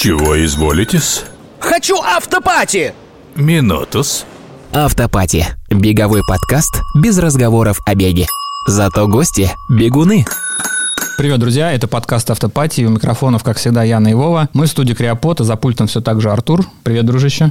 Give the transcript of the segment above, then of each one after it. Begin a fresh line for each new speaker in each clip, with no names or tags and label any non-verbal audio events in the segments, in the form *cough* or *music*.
Чего изволитесь?
Хочу автопати!
Минутус.
Автопати. Беговой подкаст без разговоров о беге. Зато гости – бегуны.
Привет, друзья, это подкаст «Автопатии». У микрофонов, как всегда, Яна и Вова. Мы в студии Криопота, за пультом все так же Артур. Привет, дружище.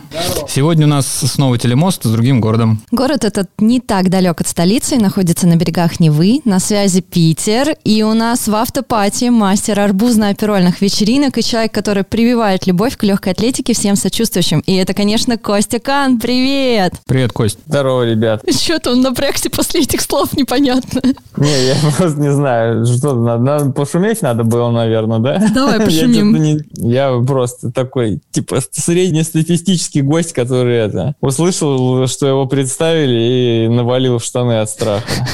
Сегодня у нас снова телемост с другим городом.
Город этот не так далек от столицы и находится на берегах Невы. На связи Питер. И у нас в автопатии мастер арбузно-оперольных вечеринок и человек, который прививает любовь к легкой атлетике всем сочувствующим. И это, конечно, Костя Кан. Привет!
Привет, Кость.
Здорово, ребят.
Что-то он напрягся после этих слов, непонятно.
Не, я просто не знаю, что надо, надо пошуметь надо было, наверное, да?
Давай пошумим.
Я, не, я просто такой, типа, среднестатистический гость, который это услышал, что его представили и навалил в штаны от страха.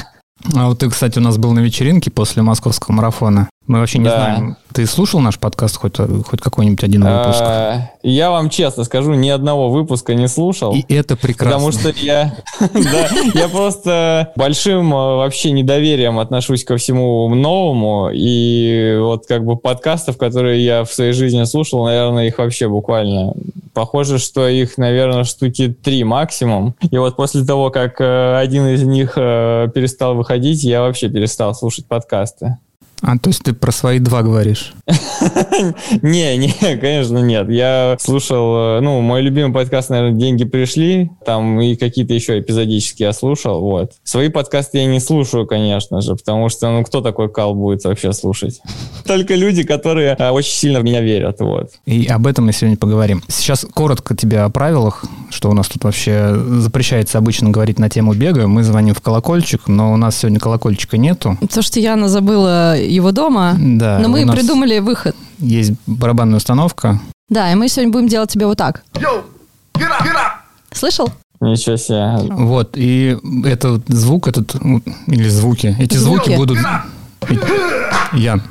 А вот ты, кстати, у нас был на вечеринке после московского марафона. Мы вообще не да. знаем. Ты слушал наш подкаст хоть, хоть какой-нибудь один выпуск? А,
я вам честно скажу, ни одного выпуска не слушал.
И это прекрасно.
Потому что я, *laughs* да, я просто большим а, вообще недоверием отношусь ко всему новому. И вот как бы подкастов, которые я в своей жизни слушал, наверное, их вообще буквально Похоже, что их, наверное, штуки три максимум. И вот после того, как э, один из них э, перестал выходить, я вообще перестал слушать подкасты.
А, то есть ты про свои два говоришь? *laughs*
Не, не, *laughs* конечно, нет. Я слушал, э, ну, мой любимый подкаст, наверное, «Деньги пришли», там и какие-то еще эпизодические я слушал, вот. Свои подкасты я не слушаю, конечно же, потому что, ну, кто такой кал будет вообще слушать? *laughs* Только люди, которые э, очень сильно в меня верят, вот.
И об этом мы сегодня поговорим. Сейчас коротко тебе о правилах, что у нас тут вообще запрещается обычно говорить на тему бега. Мы звоним в колокольчик, но у нас сегодня колокольчика нету.
То, что Яна забыла его дома,
да,
но мы придумали выход.
Есть барабанная установка.
Да, и мы сегодня будем делать тебе вот так. Yo, get up, get up. Слышал?
Ничего себе.
Вот, и этот звук, этот, или звуки, эти звуки, звуки будут... Ян,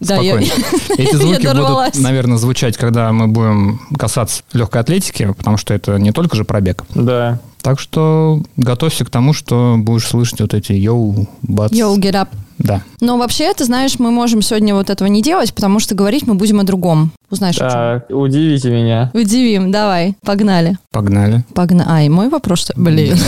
да, Спокойно. *laughs* Я... Эти звуки я будут, наверное, звучать, когда мы будем касаться легкой атлетики, потому что это не только же пробег.
Да.
Так что готовься к тому, что будешь слышать вот эти йоу, бац.
Йоу, get up.
Да.
Но вообще, ты знаешь, мы можем сегодня вот этого не делать, потому что говорить мы будем о другом. Узнаешь,
так, о чем? удивите меня.
Удивим, давай, погнали.
Погнали.
Погнали. Ай, мой вопрос, что... Блин.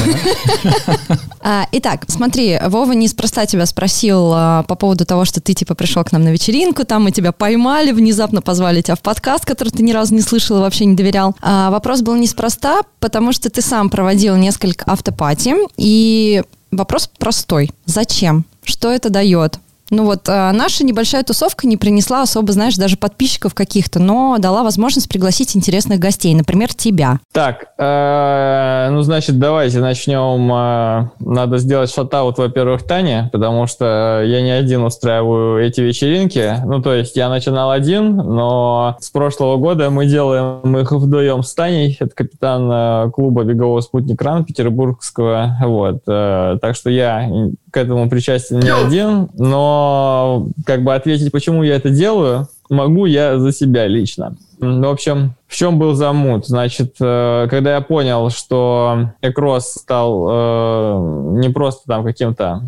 *laughs* а, итак, смотри, Вова неспроста тебя спросил а, по поводу того, что ты, типа, пришел к нам на вечеринку, там мы тебя поймали, внезапно позвали тебя в подкаст, который ты ни разу не слышал и вообще не доверял. А, вопрос был неспроста, потому что ты сам проводил несколько автопати, и вопрос простой. Зачем? Что это дает? Ну вот, а, наша небольшая тусовка не принесла особо, знаешь, даже подписчиков каких-то, но дала возможность пригласить интересных гостей, например, тебя.
Так, э, ну, значит, давайте начнем. Э, надо сделать шатаут, во-первых, Тане, потому что я не один устраиваю эти вечеринки. Ну, то есть я начинал один, но с прошлого года мы делаем их вдвоем с Таней. Это капитан э, клуба бегового спутник Ран петербургского. Вот. Так что я к этому причастен не один, но как бы ответить, почему я это делаю, могу я за себя лично. В общем, в чем был замут? Значит, э, когда я понял, что Экрос стал э, не просто там каким-то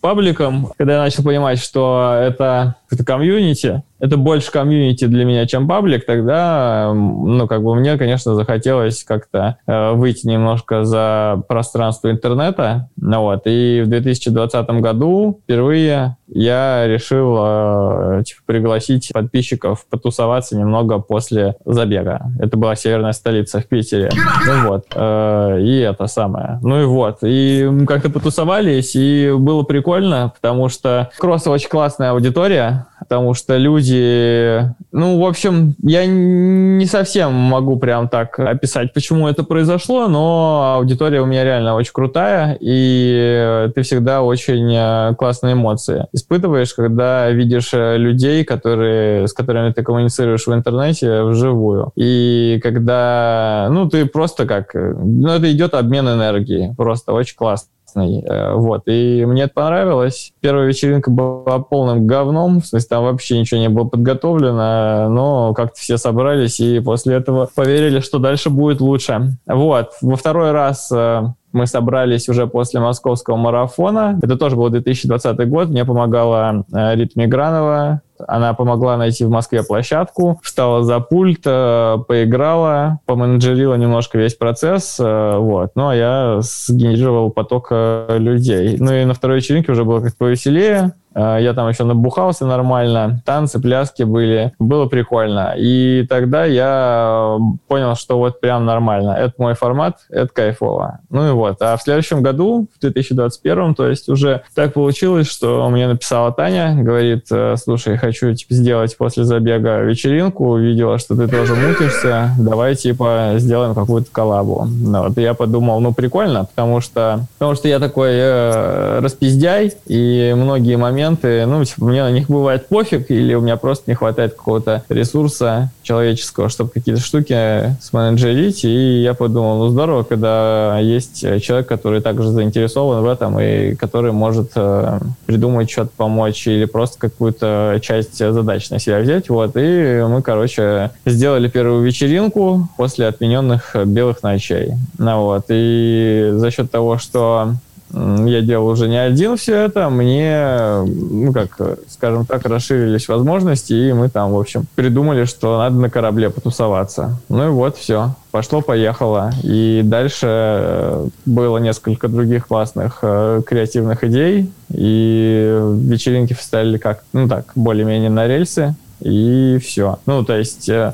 пабликом, когда я начал понимать, что это, это комьюнити, это больше комьюнити для меня, чем паблик, тогда, ну, как бы мне, конечно, захотелось как-то э, выйти немножко за пространство интернета, ну, вот, и в 2020 году впервые я решил э, типа, пригласить подписчиков потусоваться немного после забега. Это была северная столица в Питере. Ну вот, э, и это самое. Ну и вот, и как-то потусовались, и было прикольно, потому что кросс очень классная аудитория, потому что люди... Ну, в общем, я не совсем могу прям так описать, почему это произошло, но аудитория у меня реально очень крутая, и ты всегда очень э, классные эмоции испытываешь, когда видишь э, людей, которые, с которыми ты коммуницируешь в интернете вживую. И когда, ну, ты просто как... Ну, это идет обмен энергии. Просто очень классно классный. Э, вот. И мне это понравилось. Первая вечеринка была полным говном, в смысле, там вообще ничего не было подготовлено, но как-то все собрались и после этого поверили, что дальше будет лучше. Вот. Во второй раз э, Мы собрались уже после московского марафона. Это тоже был 2020 год. Мне помогала э, Рит Мигранова, она помогла найти в Москве площадку, встала за пульт, э, поиграла, поменеджерила немножко весь процесс, э, вот. Ну, а я сгенерировал поток людей. Ну, и на второй вечеринке уже было как-то повеселее. Я там еще набухался нормально, танцы, пляски были, было прикольно. И тогда я понял, что вот прям нормально. Это мой формат, это кайфово. Ну и вот. А в следующем году, в 2021, то есть уже так получилось, что мне написала Таня, говорит, слушай, хочу типа, сделать после забега вечеринку, увидела, что ты тоже мутишься, давай типа сделаем какую-то коллабу. Ну, вот я подумал, ну прикольно, потому что, потому что я такой э, распиздяй, и многие моменты, ну, типа, мне на них бывает пофиг, или у меня просто не хватает какого-то ресурса человеческого, чтобы какие-то штуки сменеджерить, и я подумал, ну здорово, когда есть человек, который также заинтересован в этом, и который может э, придумать что-то помочь, или просто какую-то часть задач на себя взять. Вот, и мы, короче, сделали первую вечеринку после отмененных белых ночей. Ну, вот, и за счет того, что я делал уже не один все это, мне, ну как, скажем так, расширились возможности, и мы там, в общем, придумали, что надо на корабле потусоваться. Ну и вот, все, пошло-поехало. И дальше э, было несколько других классных э, креативных идей, и вечеринки встали как, ну так, более-менее на рельсы, и все. Ну, то есть э,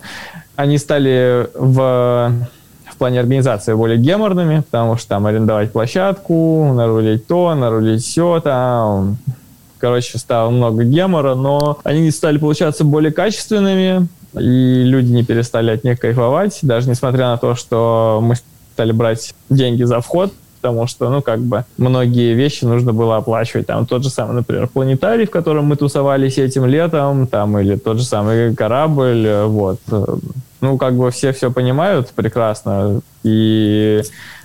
они стали в в плане организации более геморными, потому что там арендовать площадку, нарулить то, нарулить все, там, короче, стало много гемора, но они стали получаться более качественными, и люди не перестали от них кайфовать, даже несмотря на то, что мы стали брать деньги за вход, потому что, ну, как бы, многие вещи нужно было оплачивать. Там тот же самый, например, планетарий, в котором мы тусовались этим летом, там, или тот же самый корабль, вот ну, как бы все все понимают прекрасно, и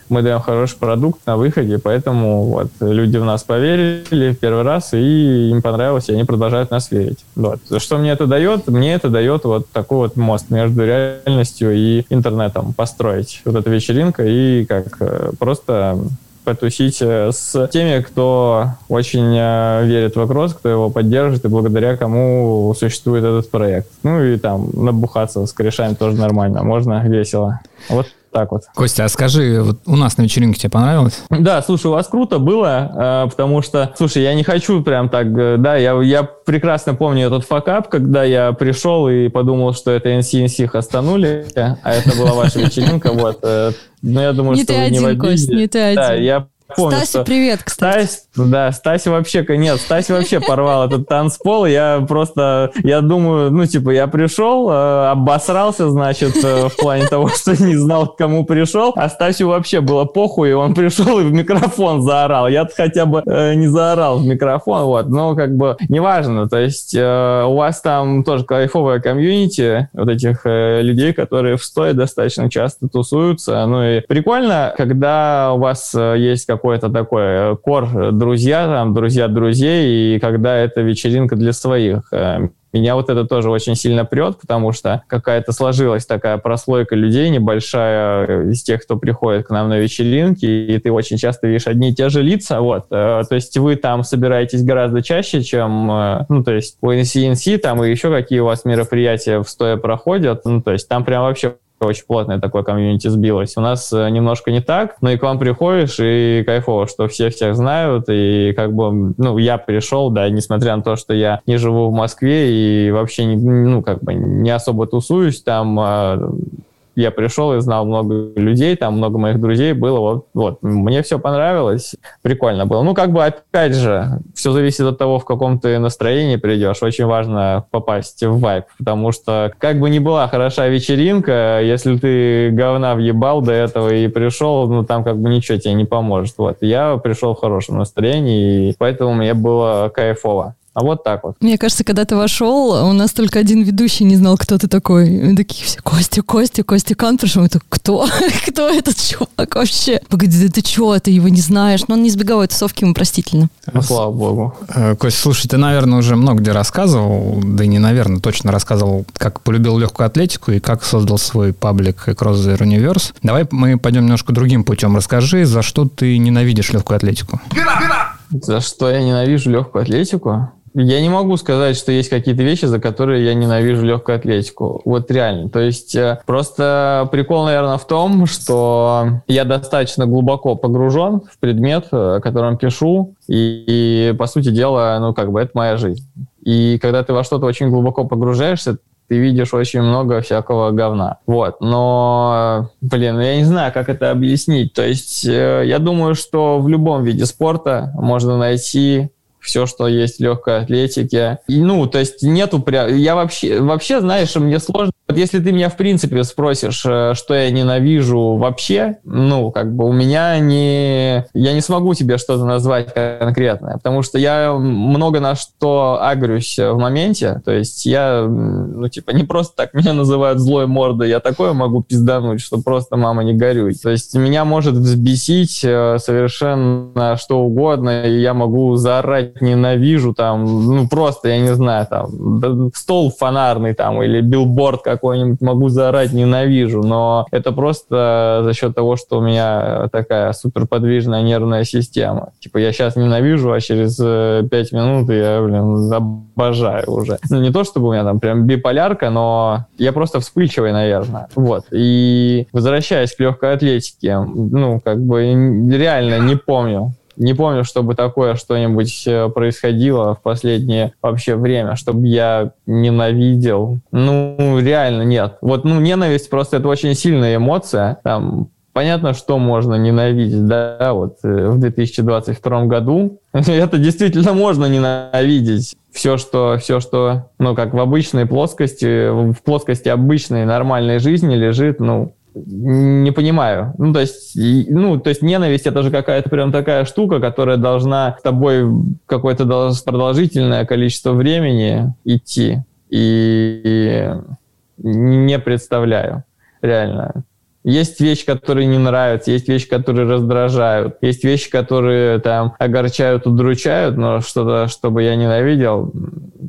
мы даем хороший продукт на выходе, поэтому вот люди в нас поверили в первый раз, и им понравилось, и они продолжают нас верить. Вот. Что мне это дает? Мне это дает вот такой вот мост между реальностью и интернетом построить. Вот эта вечеринка и как э, просто потусить э, с теми, кто очень э, верит в вопрос, кто его поддержит и благодаря кому существует этот проект. Ну и там набухаться с корешами тоже нормально, можно весело. Вот так вот.
Костя, а скажи, вот у нас на вечеринке тебе понравилось?
Да, слушай, у вас круто было, э, потому что, слушай, я не хочу прям так, да, я, я прекрасно помню этот факап, когда я пришел и подумал, что это NCNC хастанули, а это была ваша вечеринка, вот. Но я думаю,
не
что
ты
вы
один,
не в обиде.
Кость, не ты один.
Да, я помню,
Стася,
что
привет, кстати.
Стась, да, Стась вообще, нет, Стась вообще порвал этот танцпол, я просто, я думаю, ну, типа, я пришел, э, обосрался, значит, э, в плане того, что не знал, к кому пришел, а Стасю вообще было похуй, и он пришел и в микрофон заорал, я хотя бы э, не заорал в микрофон, вот, но как бы неважно, то есть э, у вас там тоже кайфовая комьюнити вот этих э, людей, которые в стоя достаточно часто тусуются, ну и прикольно, когда у вас э, есть как какой-то такой э, кор э, друзья, там, друзья друзей, и когда это вечеринка для своих. Э, меня вот это тоже очень сильно прет, потому что какая-то сложилась такая прослойка людей небольшая из тех, кто приходит к нам на вечеринки, и ты очень часто видишь одни и те же лица, вот. То есть вы там собираетесь гораздо чаще, чем, ну, то есть у NCNC там и еще какие у вас мероприятия в стоя проходят, ну, то есть там прям вообще очень плотное такое комьюнити сбилось. У нас э, немножко не так, но и к вам приходишь, и кайфово, что все всех знают, и как бы, ну, я пришел, да, несмотря на то, что я не живу в Москве и вообще, не, ну, как бы не особо тусуюсь там, а, я пришел и знал много людей, там много моих друзей было, вот, вот. мне все понравилось, прикольно было. Ну, как бы, опять же, все зависит от того, в каком ты настроении придешь, очень важно попасть в вайп, потому что, как бы ни была хороша вечеринка, если ты говна въебал до этого и пришел, ну, там как бы ничего тебе не поможет, вот. Я пришел в хорошем настроении, и поэтому мне было кайфово. А вот так вот.
Мне кажется, когда ты вошел, у нас только один ведущий не знал, кто ты такой. И такие все, Костя, Костя, Костя Кан пришел. Это кто? *laughs* кто этот чувак вообще? Погоди, да ты что, ты его не знаешь? Но он не избегал этой тусовки, ему простительно.
Ну, слава богу.
Э, Костя, слушай, ты, наверное, уже много где рассказывал, да и не наверное, точно рассказывал, как полюбил легкую атлетику и как создал свой паблик Cross the Universe. Давай мы пойдем немножко другим путем. Расскажи, за что ты ненавидишь легкую атлетику?
За что я ненавижу легкую атлетику? Я не могу сказать, что есть какие-то вещи, за которые я ненавижу легкую атлетику. Вот реально. То есть э, просто прикол, наверное, в том, что я достаточно глубоко погружен в предмет, э, о котором пишу, и, и по сути дела, ну как бы это моя жизнь. И когда ты во что-то очень глубоко погружаешься, ты видишь очень много всякого говна. Вот, но, блин, я не знаю, как это объяснить. То есть э, я думаю, что в любом виде спорта можно найти все, что есть в легкой атлетике. И, ну, то есть нету прям... Я вообще, вообще, знаешь, мне сложно... Вот если ты меня, в принципе, спросишь, э, что я ненавижу вообще, ну, как бы у меня не... Я не смогу тебе что-то назвать конкретное, потому что я много на что агрюсь в моменте, то есть я, ну, типа, не просто так меня называют злой мордой, я такое могу пиздануть, что просто, мама, не горюй. То есть меня может взбесить э, совершенно что угодно, и я могу заорать ненавижу, там, ну, просто, я не знаю, там, стол фонарный там или билборд какой-нибудь могу заорать, ненавижу, но это просто за счет того, что у меня такая суперподвижная нервная система. Типа, я сейчас ненавижу, а через э, пять минут я, блин, обожаю уже. Ну, не то, чтобы у меня там прям биполярка, но я просто вспыльчивый, наверное. Вот. И возвращаясь к легкой атлетике, ну, как бы реально не помню, не помню, чтобы такое что-нибудь э, происходило в последнее вообще время, чтобы я ненавидел. Ну, реально нет. Вот, ну, ненависть просто это очень сильная эмоция. Там, понятно, что можно ненавидеть, да, вот э, в 2022 году. *laughs* это действительно можно ненавидеть. Все, что, все, что, ну, как в обычной плоскости, в плоскости обычной нормальной жизни лежит, ну, не понимаю. Ну, то есть, ну, то есть ненависть это же какая-то прям такая штука, которая должна с тобой какое-то продолжительное количество времени идти. И не представляю, реально. Есть вещи, которые не нравятся, есть вещи, которые раздражают, есть вещи, которые там огорчают, удручают, но что-то, чтобы я ненавидел,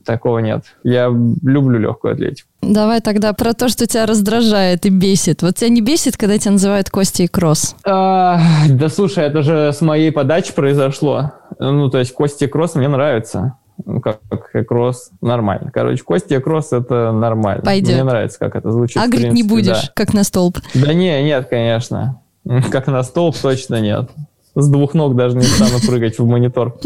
такого нет. Я люблю легкую атлетику.
Давай тогда про то, что тебя раздражает и бесит. Вот тебя не бесит, когда тебя называют Костей Кросс?
А, да слушай, это же с моей подачи произошло. Ну, то есть Костя Кросс мне нравится. Ну, как, как кросс, нормально. Короче, Костя кросс это нормально.
Пойдет.
Мне нравится, как это звучит.
А говорит, не будешь, да. как на столб.
Да не, нет, конечно. *laughs* Как на столб точно нет. С двух ног даже не стану прыгать в монитор. *laughs*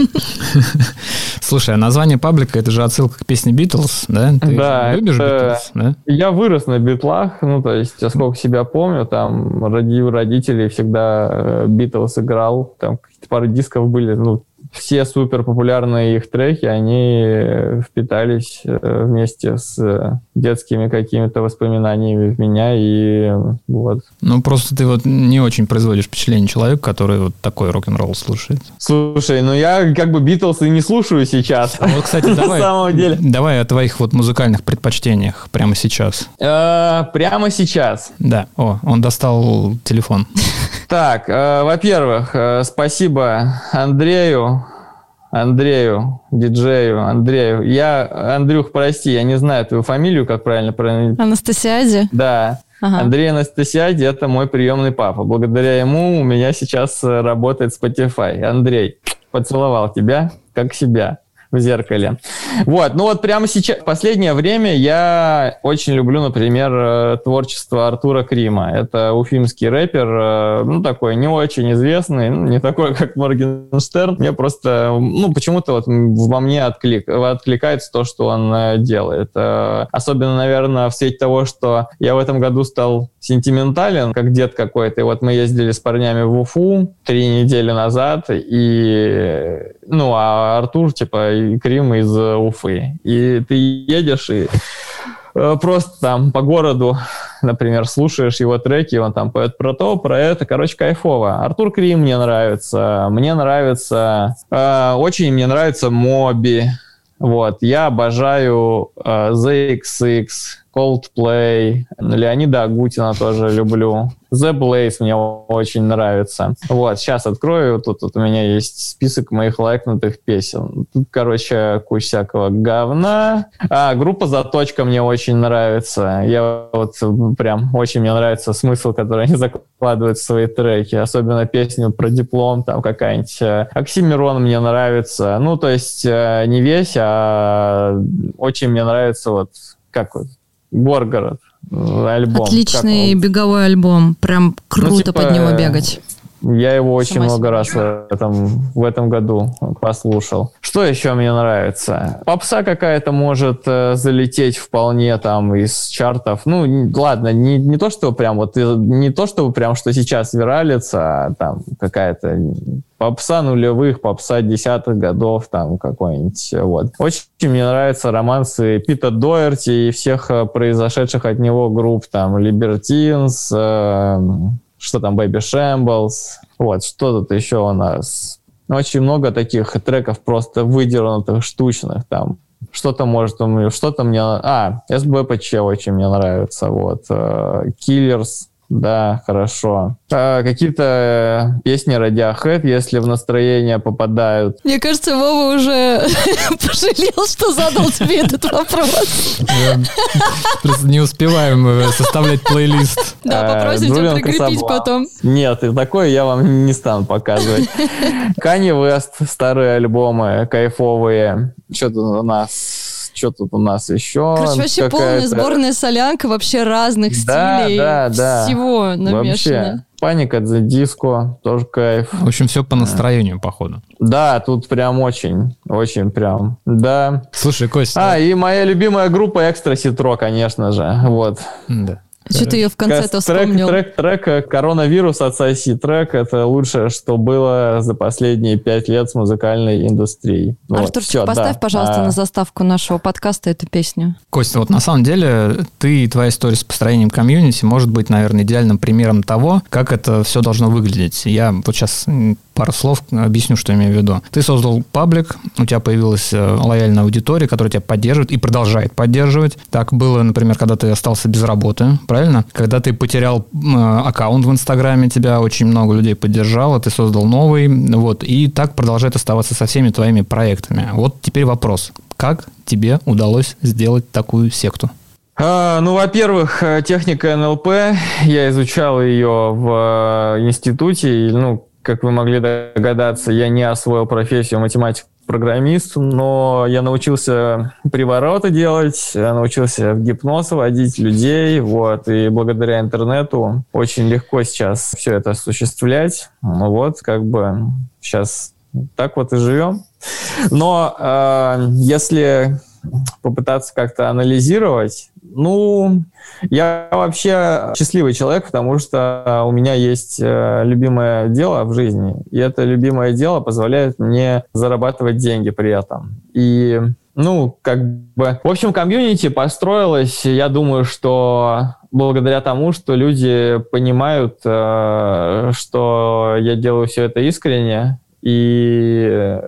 Слушай, а название паблика это же отсылка к песне Битлз, да?
Ты да. Любишь Битлз, да? Я вырос на битлах, ну, то есть, сколько себя помню, там, ради родителей всегда Битлз играл, там какие-то пары дисков были, ну, все супер популярные их треки, они впитались э, вместе с э, детскими какими-то воспоминаниями в меня, и вот.
Ну, просто ты вот не очень производишь впечатление человека, который вот такой рок-н-ролл слушает.
Слушай, ну я как бы Битлз и не слушаю сейчас.
А вот, кстати, *laughs* давай, на самом деле. давай о твоих вот музыкальных предпочтениях прямо сейчас.
Э, прямо сейчас?
Да. О, он достал телефон.
Так, во-первых, спасибо Андрею Андрею, диджею, Андрею. Я, Андрюх, прости, я не знаю твою фамилию, как правильно правильно.
Анастасиади?
Да. Ага. Андрей Анастасиади – это мой приемный папа. Благодаря ему у меня сейчас э, работает Spotify. Андрей, поцеловал тебя, как себя в зеркале. Вот, ну вот прямо сейчас, в последнее время я очень люблю, например, э, творчество Артура Крима. Это уфимский рэпер, э, ну такой не очень известный, ну, не такой, как Моргенштерн. Мне просто, ну почему-то вот во мне отклик, откликается то, что он э, делает. Особенно, наверное, в свете того, что я в этом году стал сентиментален, как дед какой-то. И вот мы ездили с парнями в Уфу три недели назад, и, ну, а Артур, типа, и Крим из Уфы. И ты едешь и э, просто там по городу, например, слушаешь его треки, он там поет про то, про это, короче, кайфово. Артур Крим мне нравится, мне нравится, э, очень мне нравится Моби, Вот, я обожаю э, ZXX, Coldplay, Леонида Агутина тоже люблю. The Blaze мне очень нравится. Вот, сейчас открою, тут, тут у меня есть список моих лайкнутых песен. Тут, короче, куча всякого говна. А, группа Заточка мне очень нравится. Я вот прям, очень мне нравится смысл, который они закладывают в свои треки. Особенно песню про диплом, там какая-нибудь. Оксимирон мне нравится. Ну, то есть э, не весь, а очень мне нравится вот как вот Горгород альбом.
Отличный беговой альбом. Прям ну, круто ну, типа, под него бегать.
Я его очень Сама много раз в этом, в этом году послушал. Что еще мне нравится? Попса какая-то может э, залететь вполне там из чартов. Ну, ладно, не, не то, что прям вот, не то, что прям, что сейчас виралится, а там какая-то попса нулевых, попса десятых годов, там какой-нибудь, вот. Очень мне нравятся романсы Пита Доерти и всех э, произошедших от него групп, там, Libertines, э, что там Baby Shambles, вот, что тут еще у нас. Очень много таких треков просто выдернутых, штучных там. Что-то может, что-то мне... А, СБПЧ очень мне нравится, вот. Э, Killers, да, хорошо. А, какие-то песни Radiohead, если в настроение попадают.
Мне кажется, Вова уже *laughs* пожалел, что задал тебе этот вопрос.
Просто не успеваем э, составлять плейлист.
Да, а, попросим тебя прикрепить потом.
Нет, и такое я вам не стану показывать. *laughs* Kanye West, старые альбомы, кайфовые. Что тут у нас? Что тут у нас еще?
Короче, вообще полная сборная солянка вообще разных да, стилей. Да, да. Всего намешано. Вообще.
Паника за диско, тоже кайф.
В общем, все по настроению, походу.
Да, тут прям очень, очень прям, да.
Слушай, Костя.
А, и моя любимая группа Экстра Ситро, конечно же, вот.
Да. Что ты ее в конце-то вспомнил?
Трек, трек, трек «Коронавирус» от Соси трек — это лучшее, что было за последние пять лет с музыкальной индустрией.
Артурчик, вот, все, поставь, да. пожалуйста, а... на заставку нашего подкаста эту песню.
Костя, вот на самом деле ты и твоя история с построением комьюнити может быть, наверное, идеальным примером того, как это все должно выглядеть. Я вот сейчас пару слов объясню, что я имею в виду. Ты создал паблик, у тебя появилась э, лояльная аудитория, которая тебя поддерживает и продолжает поддерживать. Так было, например, когда ты остался без работы, правильно? Когда ты потерял э, аккаунт в Инстаграме, тебя очень много людей поддержало, ты создал новый, вот, и так продолжает оставаться со всеми твоими проектами. Вот теперь вопрос. Как тебе удалось сделать такую секту?
А, ну, во-первых, э, техника НЛП. Я изучал ее в институте. И, ну, как вы могли догадаться, я не освоил профессию математик программист, но я научился привороты делать, научился в гипноз водить людей, вот, и благодаря интернету очень легко сейчас все это осуществлять, ну вот, как бы сейчас так вот и живем. Но э, если попытаться как-то анализировать, ну, я вообще счастливый человек, потому что у меня есть э, любимое дело в жизни, и это любимое дело позволяет мне зарабатывать деньги при этом. И ну, как бы... В общем, комьюнити построилось, я думаю, что благодаря тому, что люди понимают, э, что я делаю все это искренне, и,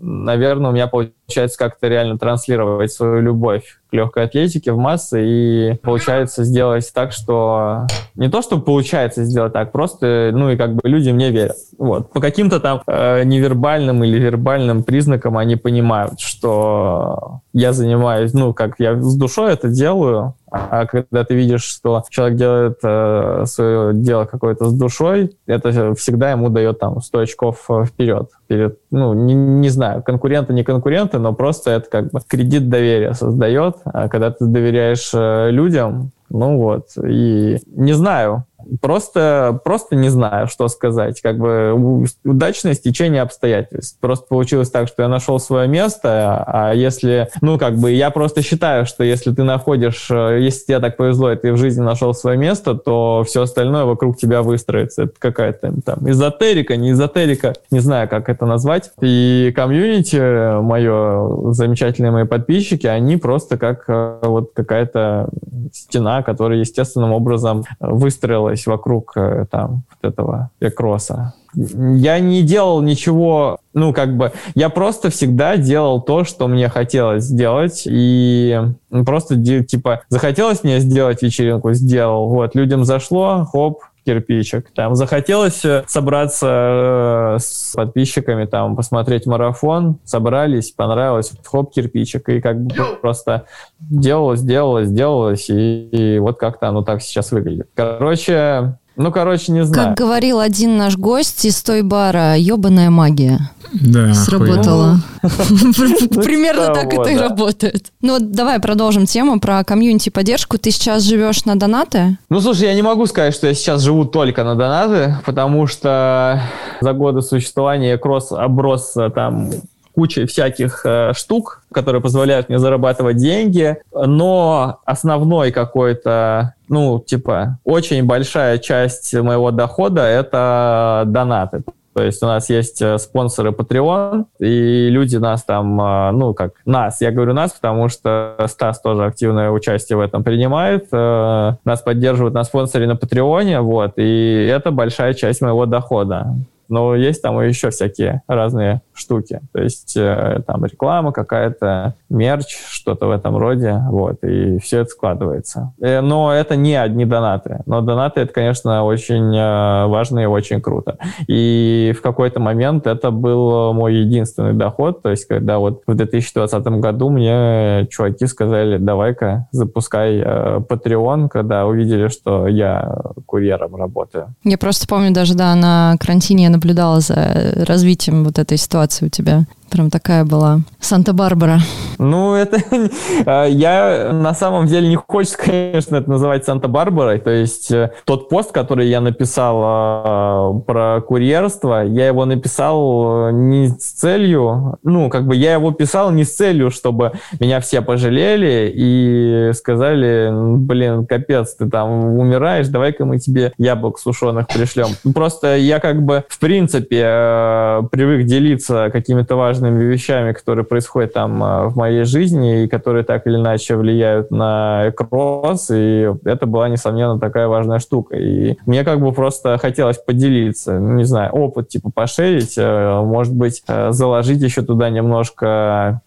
наверное, у меня получается как-то реально транслировать свою любовь легкой атлетике в массы, и получается сделать так, что... Не то, что получается сделать так, просто, ну, и как бы люди мне верят. Вот. По каким-то там э, невербальным или вербальным признакам они понимают, что я занимаюсь, ну, как я с душой это делаю, а когда ты видишь, что человек делает э, свое дело какое-то с душой, это всегда ему дает там 100 очков вперед. Перед, ну, не, не знаю, конкуренты, не конкуренты, но просто это как бы кредит доверия создает. А когда ты доверяешь э, людям, ну вот, и не знаю, Просто, просто не знаю, что сказать. Как бы удачное стечение обстоятельств. Просто получилось так, что я нашел свое место, а если, ну, как бы, я просто считаю, что если ты находишь, э, если тебе так повезло, и ты в жизни нашел свое место, то все остальное вокруг тебя выстроится. Это какая-то там эзотерика, не эзотерика, не знаю, как это назвать. И комьюнити мое, замечательные мои подписчики, они просто как э, вот какая-то стена, которая естественным образом выстроилась крутилось вокруг э, там вот этого экроса. Я не делал ничего, ну, как бы, я просто всегда делал то, что мне хотелось сделать, и просто, типа, захотелось мне сделать вечеринку, сделал, вот, людям зашло, хоп, кирпичик. Там захотелось э, собраться э, с подписчиками, там посмотреть марафон, собрались, понравилось, хоп, кирпичик. И как бы просто делалось, делалось, делалось, и, и вот как-то оно так сейчас выглядит. Короче, ну, короче, не знаю.
Как говорил один наш гость из той бара, ебаная магия.
Да.
Сработало. *laughs* Примерно так это и работает. Ну вот давай продолжим тему про комьюнити поддержку. Ты сейчас живешь на донаты?
Ну, слушай, я не могу сказать, что я сейчас живу только на донаты, потому что за годы существования кросс оброс там кучей всяких э, штук, которые позволяют мне зарабатывать деньги, но основной какой-то, ну, типа, очень большая часть моего дохода — это донаты. То есть у нас есть э, спонсоры Patreon, и люди нас там, э, ну, как нас, я говорю нас, потому что Стас тоже активное участие в этом принимает, э, нас поддерживают на спонсоре на Патреоне, вот, и это большая часть моего дохода но есть там еще всякие разные штуки. То есть э, там реклама какая-то, мерч, что-то в этом роде, вот, и все это складывается. Э, но это не одни донаты. Но донаты, это, конечно, очень э, важно и очень круто. И в какой-то момент это был мой единственный доход, то есть когда вот в 2020 году мне чуваки сказали, давай-ка запускай э, Patreon, когда увидели, что я курьером работаю.
Я просто помню даже, да, на карантине я наблюдала за развитием вот этой ситуации у тебя. Прям такая была Санта-Барбара.
Ну, это... *laughs* А, я на самом деле не хочется, конечно, это называть Санта-Барбарой. То есть э, тот пост, который я написал а, про курьерство, я его написал э, не с целью... Ну, как бы я его писал не с целью, чтобы меня все пожалели и сказали, блин, капец, ты там умираешь, давай-ка мы тебе яблок сушеных пришлем. Просто я как бы, в принципе, э, привык делиться какими-то важными важными вещами, которые происходят там а, в моей жизни и которые так или иначе влияют на кросс, и это была, несомненно, такая важная штука. И мне как бы просто хотелось поделиться, ну, не знаю, опыт типа пошерить, э, может быть, э, заложить еще туда немножко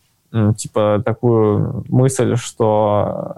типа такую мысль, что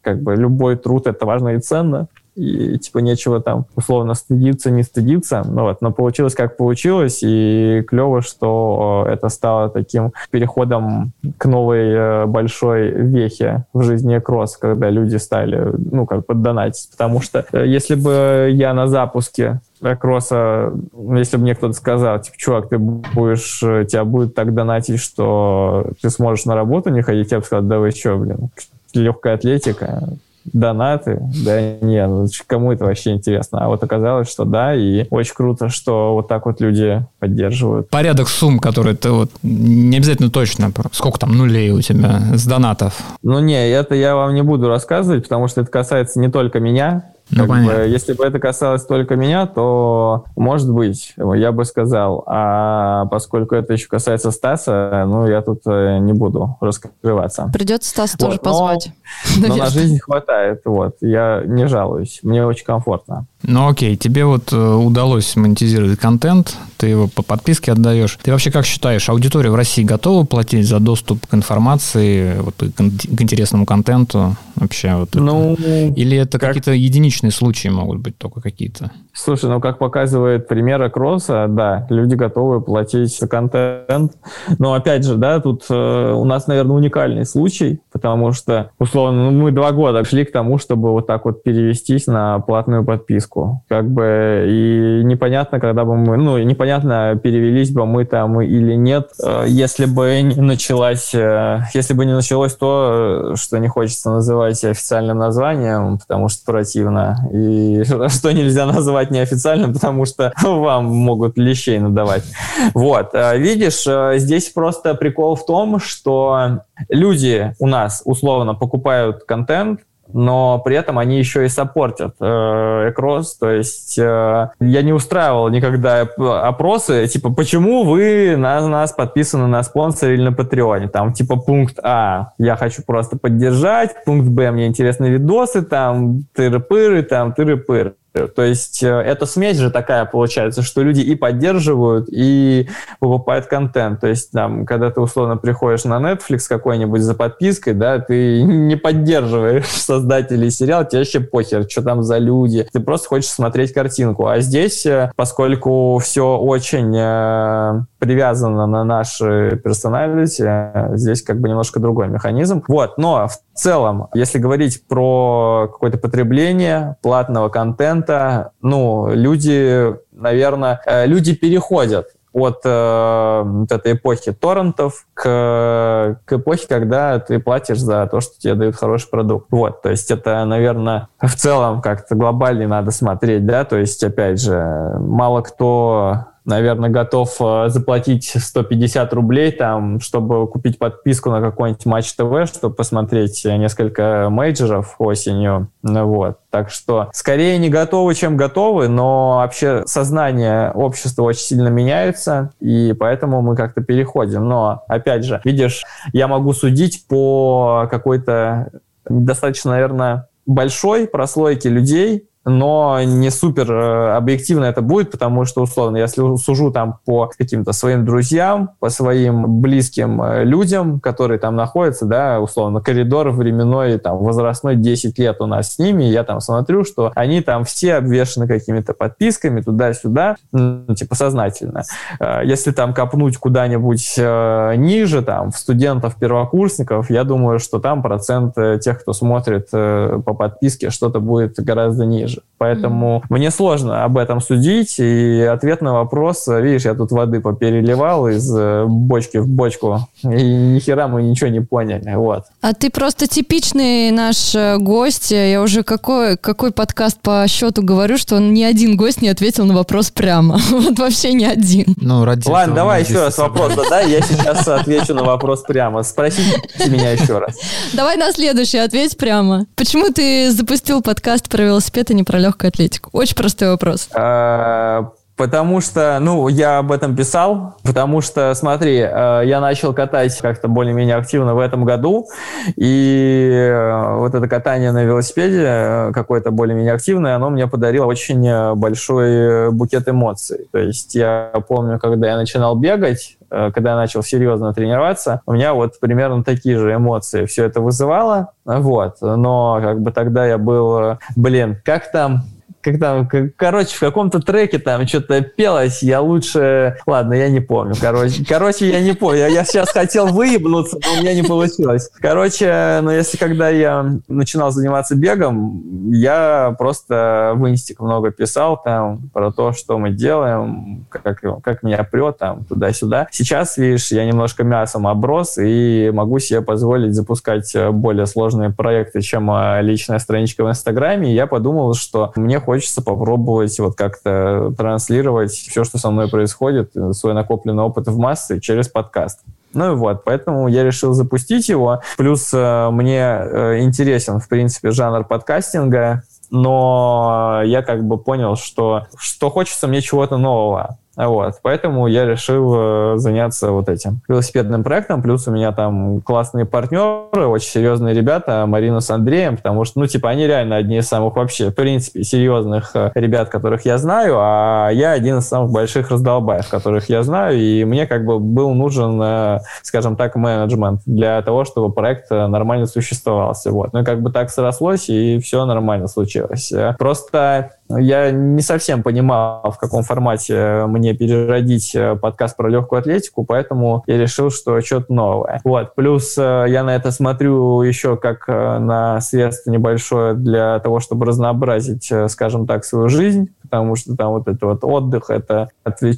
как бы любой труд это важно и ценно, и типа нечего там условно стыдиться, не стыдиться. Ну, вот, но получилось как получилось, и клево, что это стало таким переходом к новой э, большой вехе в жизни кросс, когда люди стали, ну, как поддонатить. Потому что э, если бы я на запуске кросса, если бы мне кто-то сказал, типа, чувак, ты будешь, э, тебя будет так донатить, что ты сможешь на работу не ходить, я бы сказал, да вы что, блин, легкая атлетика, донаты, да не, ну, кому это вообще интересно. А вот оказалось, что да, и очень круто, что вот так вот люди поддерживают.
Порядок сумм, которые ты вот не обязательно точно, сколько там нулей у тебя с донатов?
Ну не, это я вам не буду рассказывать, потому что это касается не только меня, ну, бы, если бы это касалось только меня, то, может быть, я бы сказал. А поскольку это еще касается Стаса, ну, я тут э, не буду раскрываться.
Придется Стаса вот, тоже позвать.
Но на жизнь хватает, вот. Я не жалуюсь. Мне очень комфортно.
Ну окей, тебе вот э, удалось монетизировать контент, ты его по подписке отдаешь. Ты вообще как считаешь, аудитория в России готова платить за доступ к информации, вот, к, к интересному контенту вообще? Вот ну, это? Или это как... какие-то единичные случаи могут быть только какие-то?
Слушай, ну как показывает пример Кросса, да, люди готовы платить за контент. Но опять же, да, тут э, у нас, наверное, уникальный случай, потому что, условно, ну, мы два года шли к тому, чтобы вот так вот перевестись на платную подписку. Как бы и непонятно, когда бы мы, ну, непонятно, перевелись бы мы там или нет, э, если бы не началась, э, если бы не началось то, что не хочется называть официальным названием, потому что противно, и *laughs* что нельзя называть неофициальным, *laughs* потому что вам могут лещей надавать. Вот, э, видишь, здесь просто прикол в том, что люди у нас условно покупают контент, но при этом они еще и саппортят э, Экрос. То есть э, я не устраивал никогда опросы, типа, почему вы на нас подписаны на спонсор или на Патреоне? Там, типа, пункт А, я хочу просто поддержать, пункт Б, мне интересны видосы, там, тыры-пыры, там, тыры-пыры. То есть э, эта смесь же такая получается, что люди и поддерживают, и покупают контент. То есть там, когда ты условно приходишь на Netflix какой-нибудь за подпиской, да, ты *laughs* не поддерживаешь создателей сериала, тебе вообще похер, что там за люди. Ты просто хочешь смотреть картинку. А здесь, э, поскольку все очень э, привязано на наши персоналити, здесь как бы немножко другой механизм. Вот, но в целом, если говорить про какое-то потребление платного контента, ну, люди, наверное, э, люди переходят от э, вот этой эпохи торрентов к, к эпохе, когда ты платишь за то, что тебе дают хороший продукт. Вот, то есть это, наверное, в целом как-то глобально надо смотреть, да, то есть, опять же, мало кто наверное, готов э, заплатить 150 рублей, там, чтобы купить подписку на какой-нибудь Матч ТВ, чтобы посмотреть несколько мейджеров осенью. Ну вот. Так что скорее не готовы, чем готовы, но вообще сознание общества очень сильно меняется, и поэтому мы как-то переходим. Но, опять же, видишь, я могу судить по какой-то достаточно, наверное, большой прослойке людей, но не супер э, объективно это будет, потому что, условно, если сужу там по каким-то своим друзьям, по своим близким э, людям, которые там находятся, да, условно, коридор временной, там, возрастной 10 лет у нас с ними, я там смотрю, что они там все обвешаны какими-то подписками туда-сюда, ну, типа, сознательно. Э, если там копнуть куда-нибудь ниже, там, в студентов-первокурсников, я думаю, что там процент тех, кто смотрит по подписке, что-то будет гораздо ниже же. Поэтому mm-hmm. мне сложно об этом судить. И ответ на вопрос, видишь, я тут воды попереливал из э, бочки в бочку, и ни хера мы ничего не поняли. Вот.
А ты просто типичный наш э, гость. Я уже какой, какой подкаст по счету говорю, что ни один гость не ответил на вопрос прямо. *laughs* Вот вообще ни один.
Ну, ради Ладно, давай еще раз вопрос задай. Я *laughs* сейчас отвечу на вопрос прямо. Спросите меня еще раз.
Давай на следующий ответь прямо. Почему ты запустил подкаст про велосипед, а не про легкую атлетику? Очень простой вопрос.
А, потому что, ну, я об этом писал, потому что, смотри, э, я начал катать как-то более-менее активно в этом году, и э, вот это катание на велосипеде э, какое-то более-менее активное, оно мне подарило очень большой букет эмоций. То есть я помню, когда я начинал бегать, когда я начал серьезно тренироваться, у меня вот примерно такие же эмоции все это вызывало, вот, но как бы тогда я был, блин, как там, как там, короче, в каком-то треке там что-то пелось, я лучше... Ладно, я не помню, короче. Короче, я не помню. Я сейчас хотел выебнуться, но у меня не получилось. Короче, но если когда я начинал заниматься бегом, я просто в инстик много писал там про то, что мы делаем, как, как меня прет там туда-сюда. Сейчас, видишь, я немножко мясом оброс и могу себе позволить запускать более сложные проекты, чем а, личная страничка в Инстаграме. И я подумал, что мне хочется хочется попробовать вот как-то транслировать все, что со мной происходит, свой накопленный опыт в массы через подкаст. Ну и вот, поэтому я решил запустить его. Плюс э, мне э, интересен, в принципе, жанр подкастинга, но я как бы понял, что, что хочется мне чего-то нового. Вот, поэтому я решил э, заняться вот этим велосипедным проектом. Плюс у меня там классные партнеры, очень серьезные ребята, Марина с Андреем, потому что, ну, типа, они реально одни из самых вообще, в принципе, серьезных э, ребят, которых я знаю, а я один из самых больших раздолбаев, которых я знаю, и мне как бы был нужен, э, скажем так, менеджмент для того, чтобы проект нормально существовал. Вот. Ну и как бы так срослось, и все нормально случилось. Просто я не совсем понимал, в каком формате мне переродить э, подкаст про легкую атлетику, поэтому я решил, что что-то новое. Вот. Плюс э, я на это смотрю еще как э, на средство небольшое для того, чтобы разнообразить, скажем так, свою жизнь, потому что там вот это вот отдых, это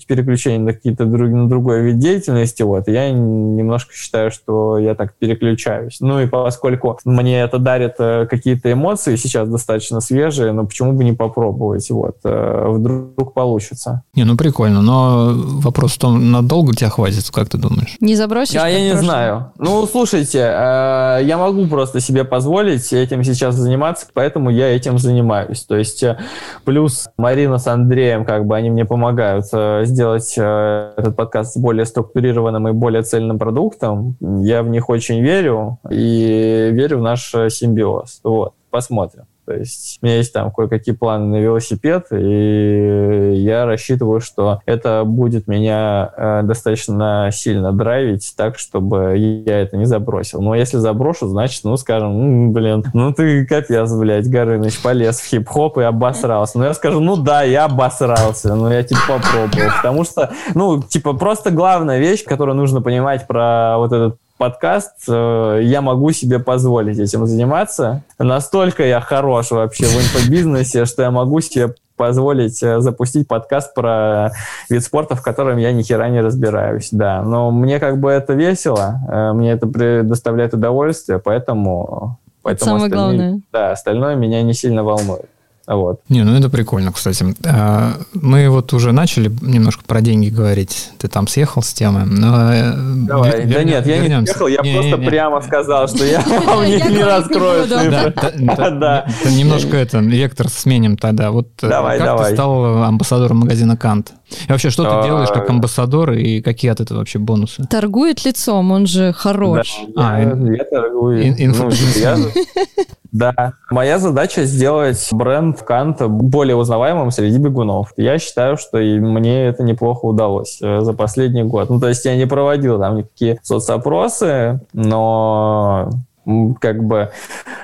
переключение на какие-то друг, на другой вид деятельности, вот, я немножко считаю, что я так переключаюсь. Ну и поскольку мне это дарит какие-то эмоции сейчас достаточно свежие, но почему бы не попробовать? Попробовать, вот, э, вдруг получится.
Не, ну прикольно, но вопрос в том, надолго тебя хватит, как ты думаешь?
Не забросишь?
А я не прошлое? знаю. Ну, слушайте, э, я могу просто себе позволить этим сейчас заниматься, поэтому я этим занимаюсь. То есть э, плюс Марина с Андреем, как бы они мне помогают сделать этот подкаст более структурированным и более цельным продуктом. Я в них очень верю и верю в наш симбиоз. Вот, посмотрим. То есть у меня есть там кое-какие планы на велосипед, и я рассчитываю, что это будет меня э, достаточно сильно драйвить так, чтобы я это не забросил. Но если заброшу, значит, ну, скажем, блин, ну ты капец, блядь, Горыныч, полез в хип-хоп и обосрался. Ну, я скажу, ну да, я обосрался, но я типа попробовал. Потому что, ну, типа, просто главная вещь, которую нужно понимать про вот этот подкаст, э, я могу себе позволить этим заниматься. Настолько я хорош вообще в инфобизнесе, что я могу себе позволить э, запустить подкаст про вид спорта, в котором я ни хера не разбираюсь, да. Но мне как бы это весело, э, мне это предоставляет удовольствие, поэтому... поэтому
Самое остальное, главное.
Да, остальное меня не сильно волнует. Вот.
Не, ну это прикольно, кстати. А, мы вот уже начали немножко про деньги говорить. Ты там съехал с темы, но...
Э, Давай. Вер... Да нет, я не съехал, я не, просто не, не. прямо сказал, что я *laughs* вам не раскрою *laughs*
Да, немножко это, вектор сменим тогда. Вот э, как ты стал амбассадором магазина Кант? И вообще, что ты делаешь как амбассадор и какие от этого вообще бонусы?
Торгует лицом, он же хорош.
А, я торгую. Ну, *laughs* да. Моя задача сделать бренд Канта более узнаваемым среди бегунов. Я считаю, что и мне это неплохо удалось э, за последний год. Ну, то есть я не проводил там никакие соцопросы, но как бы,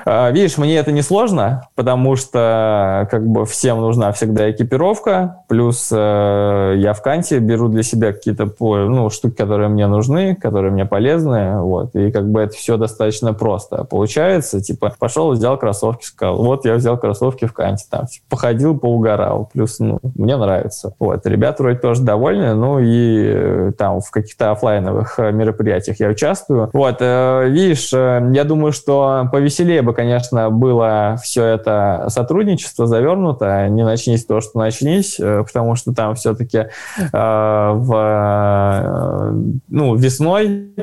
а, видишь, мне это не сложно, потому что как бы всем нужна всегда экипировка, плюс э, я в Канте беру для себя какие-то ну, штуки, которые мне нужны, которые мне полезны, вот, и как бы это все достаточно просто получается, типа, пошел, взял кроссовки, сказал, вот я взял кроссовки в Канте, там, типа, походил, поугорал, плюс, ну, мне нравится, вот, ребята вроде тоже довольны, ну, и э, там в каких-то офлайновых э, мероприятиях я участвую, вот, видишь, я думаю, что повеселее бы, конечно, было все это сотрудничество завернуто. Не начнись то, что начнись, э, потому что там все-таки э, в, э, ну, весной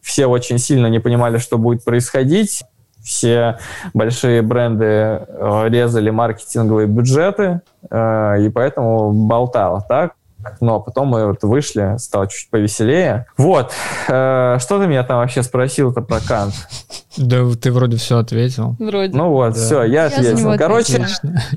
все очень сильно не понимали, что будет происходить. Все большие бренды э, резали маркетинговые бюджеты, э, и поэтому болтало так но потом мы вот вышли, стало чуть повеселее. Вот, э, что ты меня там вообще спросил-то про Кант?
Да ты вроде все ответил.
Вроде.
Ну вот, да. все, я, я ответил. Короче,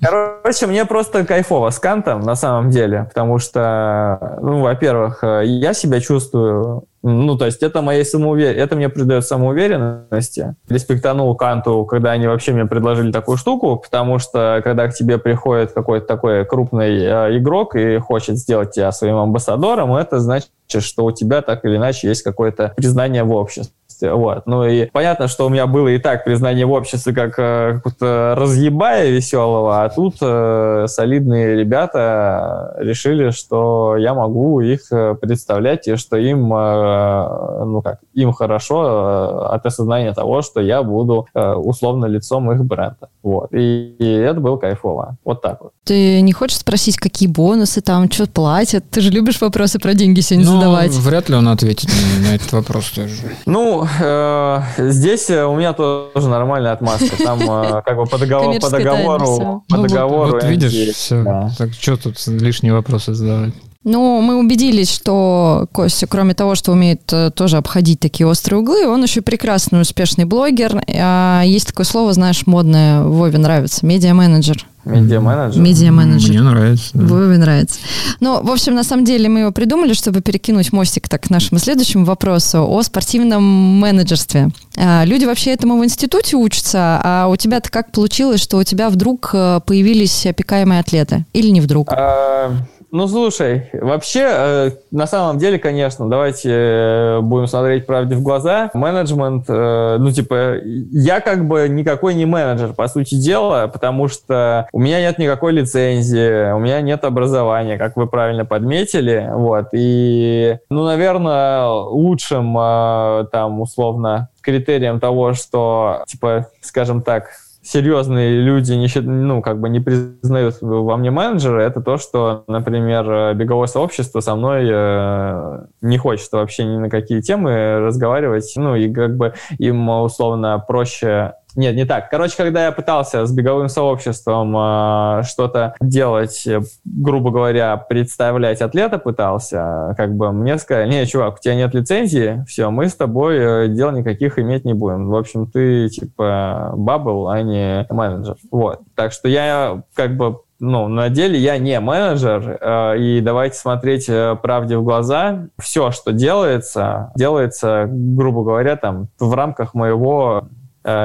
короче, мне просто кайфово с Кантом на самом деле, потому что, ну, во-первых, э, я себя чувствую ну, то есть это моей самоувер... это мне придает самоуверенности. Респектанул Канту, когда они вообще мне предложили такую штуку, потому что когда к тебе приходит какой-то такой крупный э, игрок и хочет сделать тебя своим амбассадором, это значит, что у тебя так или иначе есть какое-то признание в обществе обществе. Вот. Ну и понятно, что у меня было и так признание в обществе как э, какого-то разъебая веселого, а тут э, солидные ребята решили, что я могу их э, представлять и что им, э, ну как, им хорошо э, от осознания того, что я буду э, условно лицом их бренда. Вот. И, и это было кайфово. Вот так вот.
Ты не хочешь спросить, какие бонусы там, что платят? Ты же любишь вопросы про деньги сегодня ну, задавать.
Вряд ли он ответит на этот вопрос тоже.
Ну, э, здесь у меня тоже нормальная отмазка. Там э, как бы по договору, по договору, по договору.
Вот видишь, все. Так что тут лишние вопросы задавать?
Ну, мы убедились, что Костя, кроме того, что умеет э, тоже обходить такие острые углы, он еще прекрасный, успешный блогер. А есть такое слово, знаешь, модное, Вове нравится, медиа-менеджер.
Медиа-менеджер?
Медиа-менеджер.
Мне нравится. Да.
Вове нравится. Ну, в общем, на самом деле мы его придумали, чтобы перекинуть мостик так к нашему следующему вопросу о спортивном менеджерстве. А, люди вообще этому в институте учатся, а у тебя-то как получилось, что у тебя вдруг э, появились опекаемые атлеты? Или не вдруг?
А ну, слушай, вообще, э, на самом деле, конечно, давайте э, будем смотреть правде в глаза. Менеджмент, э, ну, типа, я как бы никакой не менеджер, по сути дела, потому что у меня нет никакой лицензии, у меня нет образования, как вы правильно подметили, вот. И, ну, наверное, лучшим, э, там, условно, критерием того, что, типа, скажем так, серьезные люди не, ну, как бы не признают во мне менеджера, это то, что, например, беговое сообщество со мной э, не хочет вообще ни на какие темы разговаривать, ну, и как бы им условно проще Нет, не так. Короче, когда я пытался с беговым сообществом э, что-то делать, э, грубо говоря, представлять атлета пытался, как бы мне сказали, не, чувак, у тебя нет лицензии, все, мы с тобой э, дел никаких иметь не будем. В общем, ты типа бабл, а не менеджер. Вот. Так что я как бы ну, на деле я не менеджер, э, и давайте смотреть э, правде в глаза. Все, что делается, делается, грубо говоря, там в рамках моего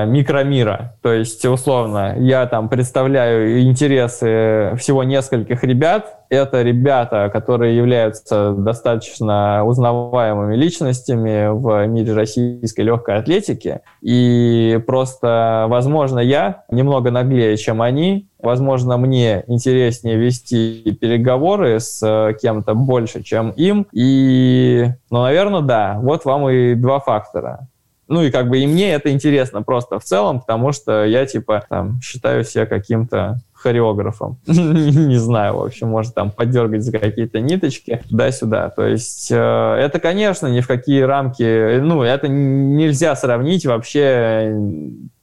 микромира. То есть, условно, я там представляю интересы всего нескольких ребят. Это ребята, которые являются достаточно узнаваемыми личностями в мире российской легкой атлетики. И просто, возможно, я немного наглее, чем они. Возможно, мне интереснее вести переговоры с кем-то больше, чем им. И, ну, наверное, да. Вот вам и два фактора. Ну и как бы и мне это интересно просто в целом, потому что я типа там считаю себя каким-то хореографом. *laughs* Не знаю, в общем, может там подергать за какие-то ниточки туда-сюда. То есть э, это, конечно, ни в какие рамки, ну, это нельзя сравнить вообще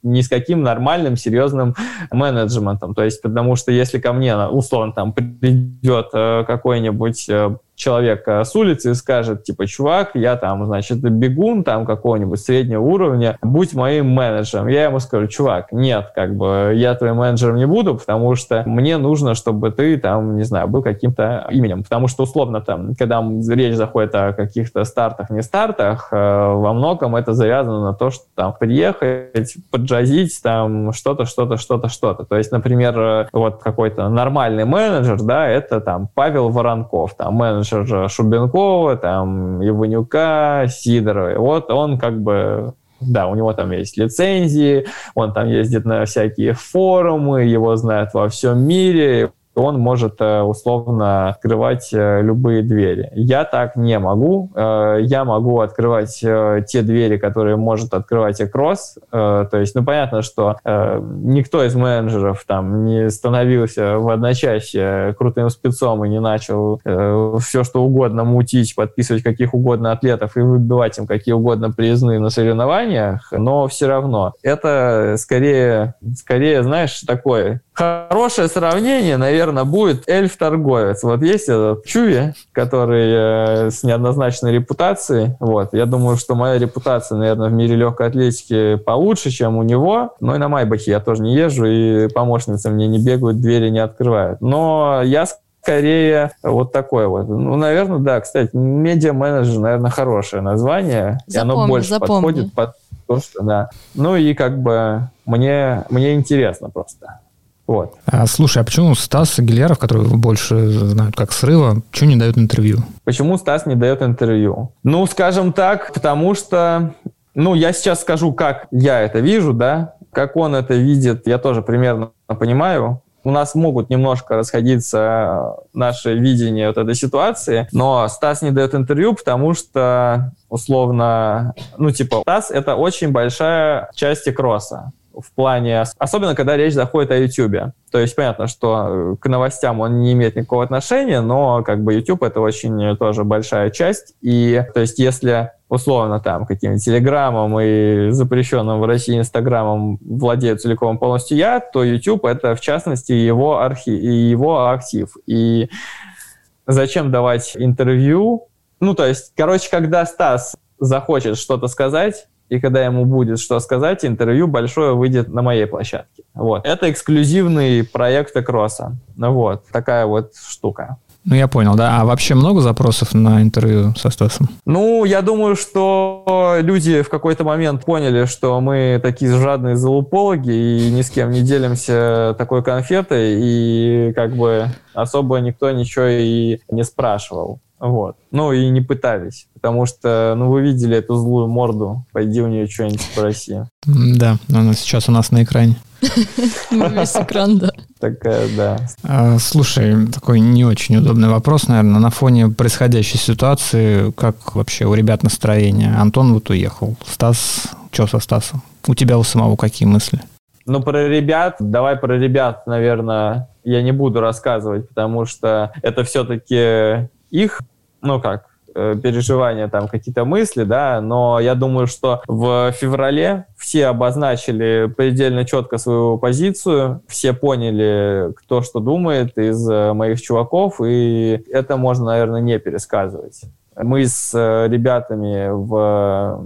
ни с каким нормальным, серьезным менеджментом. То есть, потому что если ко мне, условно, там придет э, какой-нибудь э, человек э, с улицы и скажет, типа, чувак, я там, значит, бегун там какого-нибудь среднего уровня, будь моим менеджером. Я ему скажу, чувак, нет, как бы я твоим менеджером не буду, потому что мне нужно, чтобы ты там, не знаю, был каким-то именем. Потому что, условно, там, когда речь заходит о каких-то стартах, не стартах, э, во многом это завязано на то, что там приехать, поджазить там что-то, что-то, что-то, что-то. То есть, например, э, вот какой-то нормальный менеджер, да, это там Павел Воронков, там менеджер менеджер Шубенкова, там, Иванюка, Сидорова. Вот он как бы да, у него там есть лицензии, он там ездит на всякие форумы, его знают во всем мире, он может э, условно открывать э, любые двери. Я так не могу. Э, я могу открывать те двери, которые может открывать Экрос. То есть, ну, понятно, что никто из менеджеров там не становился в одночасье крутым спецом и не начал все, что угодно мутить, подписывать каких угодно атлетов и выбивать им какие угодно приезные на соревнованиях, но все равно это скорее, скорее, знаешь, такое Хорошее сравнение, наверное, будет эльф-торговец. Вот есть этот Чуви, который э, с неоднозначной репутацией. Вот. Я думаю, что моя репутация, наверное, в мире легкой атлетики получше, чем у него. Но и на Майбахе я тоже не езжу, и помощницы мне не бегают, двери не открывают. Но я скорее вот такое вот. Ну, наверное, да. Кстати, медиа-менеджер, наверное, хорошее название. Запомни, и оно больше запомни. подходит под то, что, да. Ну и как бы мне, мне интересно просто. Вот.
А, слушай, а почему Стас Агиляров, который больше знают как срыва, почему не дает интервью?
Почему Стас не дает интервью? Ну, скажем так, потому что, ну, я сейчас скажу, как я это вижу, да, как он это видит, я тоже примерно понимаю. У нас могут немножко расходиться наши видения вот этой ситуации, но Стас не дает интервью, потому что, условно, ну, типа, Стас — это очень большая часть кросса в плане, особенно когда речь заходит о YouTube. То есть понятно, что э, к новостям он не имеет никакого отношения, но как бы YouTube это очень тоже большая часть. И то есть если условно там каким-нибудь телеграммом и запрещенным в России инстаграмом владею целиком полностью я, то YouTube это в частности его архив, и его актив. И зачем давать интервью? Ну, то есть, короче, когда Стас захочет что-то сказать, и когда ему будет что сказать, интервью большое выйдет на моей площадке. Вот. Это эксклюзивный проект Экроса. Вот. Такая вот штука.
Ну, я понял, да. А вообще много запросов на интервью со Стасом?
Ну, я думаю, что люди в какой-то момент поняли, что мы такие жадные залупологи и ни с кем не делимся такой конфетой, и как бы особо никто ничего и не спрашивал. Вот. Ну и не пытались, потому что, ну, вы видели эту злую морду, пойди у нее что-нибудь спроси.
Да, она сейчас у нас на экране. *laughs*
Весь экран, да.
Такая, да.
А, слушай, такой не очень удобный вопрос, наверное. На фоне происходящей ситуации, как вообще у ребят настроение? Антон вот уехал. Стас, что со Стасом? У тебя у самого какие мысли?
Ну, про ребят, давай про ребят, наверное, я не буду рассказывать, потому что это все-таки их ну как, э, переживания, там какие-то мысли, да, но я думаю, что в феврале все обозначили предельно четко свою позицию, все поняли, кто что думает из э, моих чуваков, и это можно, наверное, не пересказывать. Мы с э, ребятами в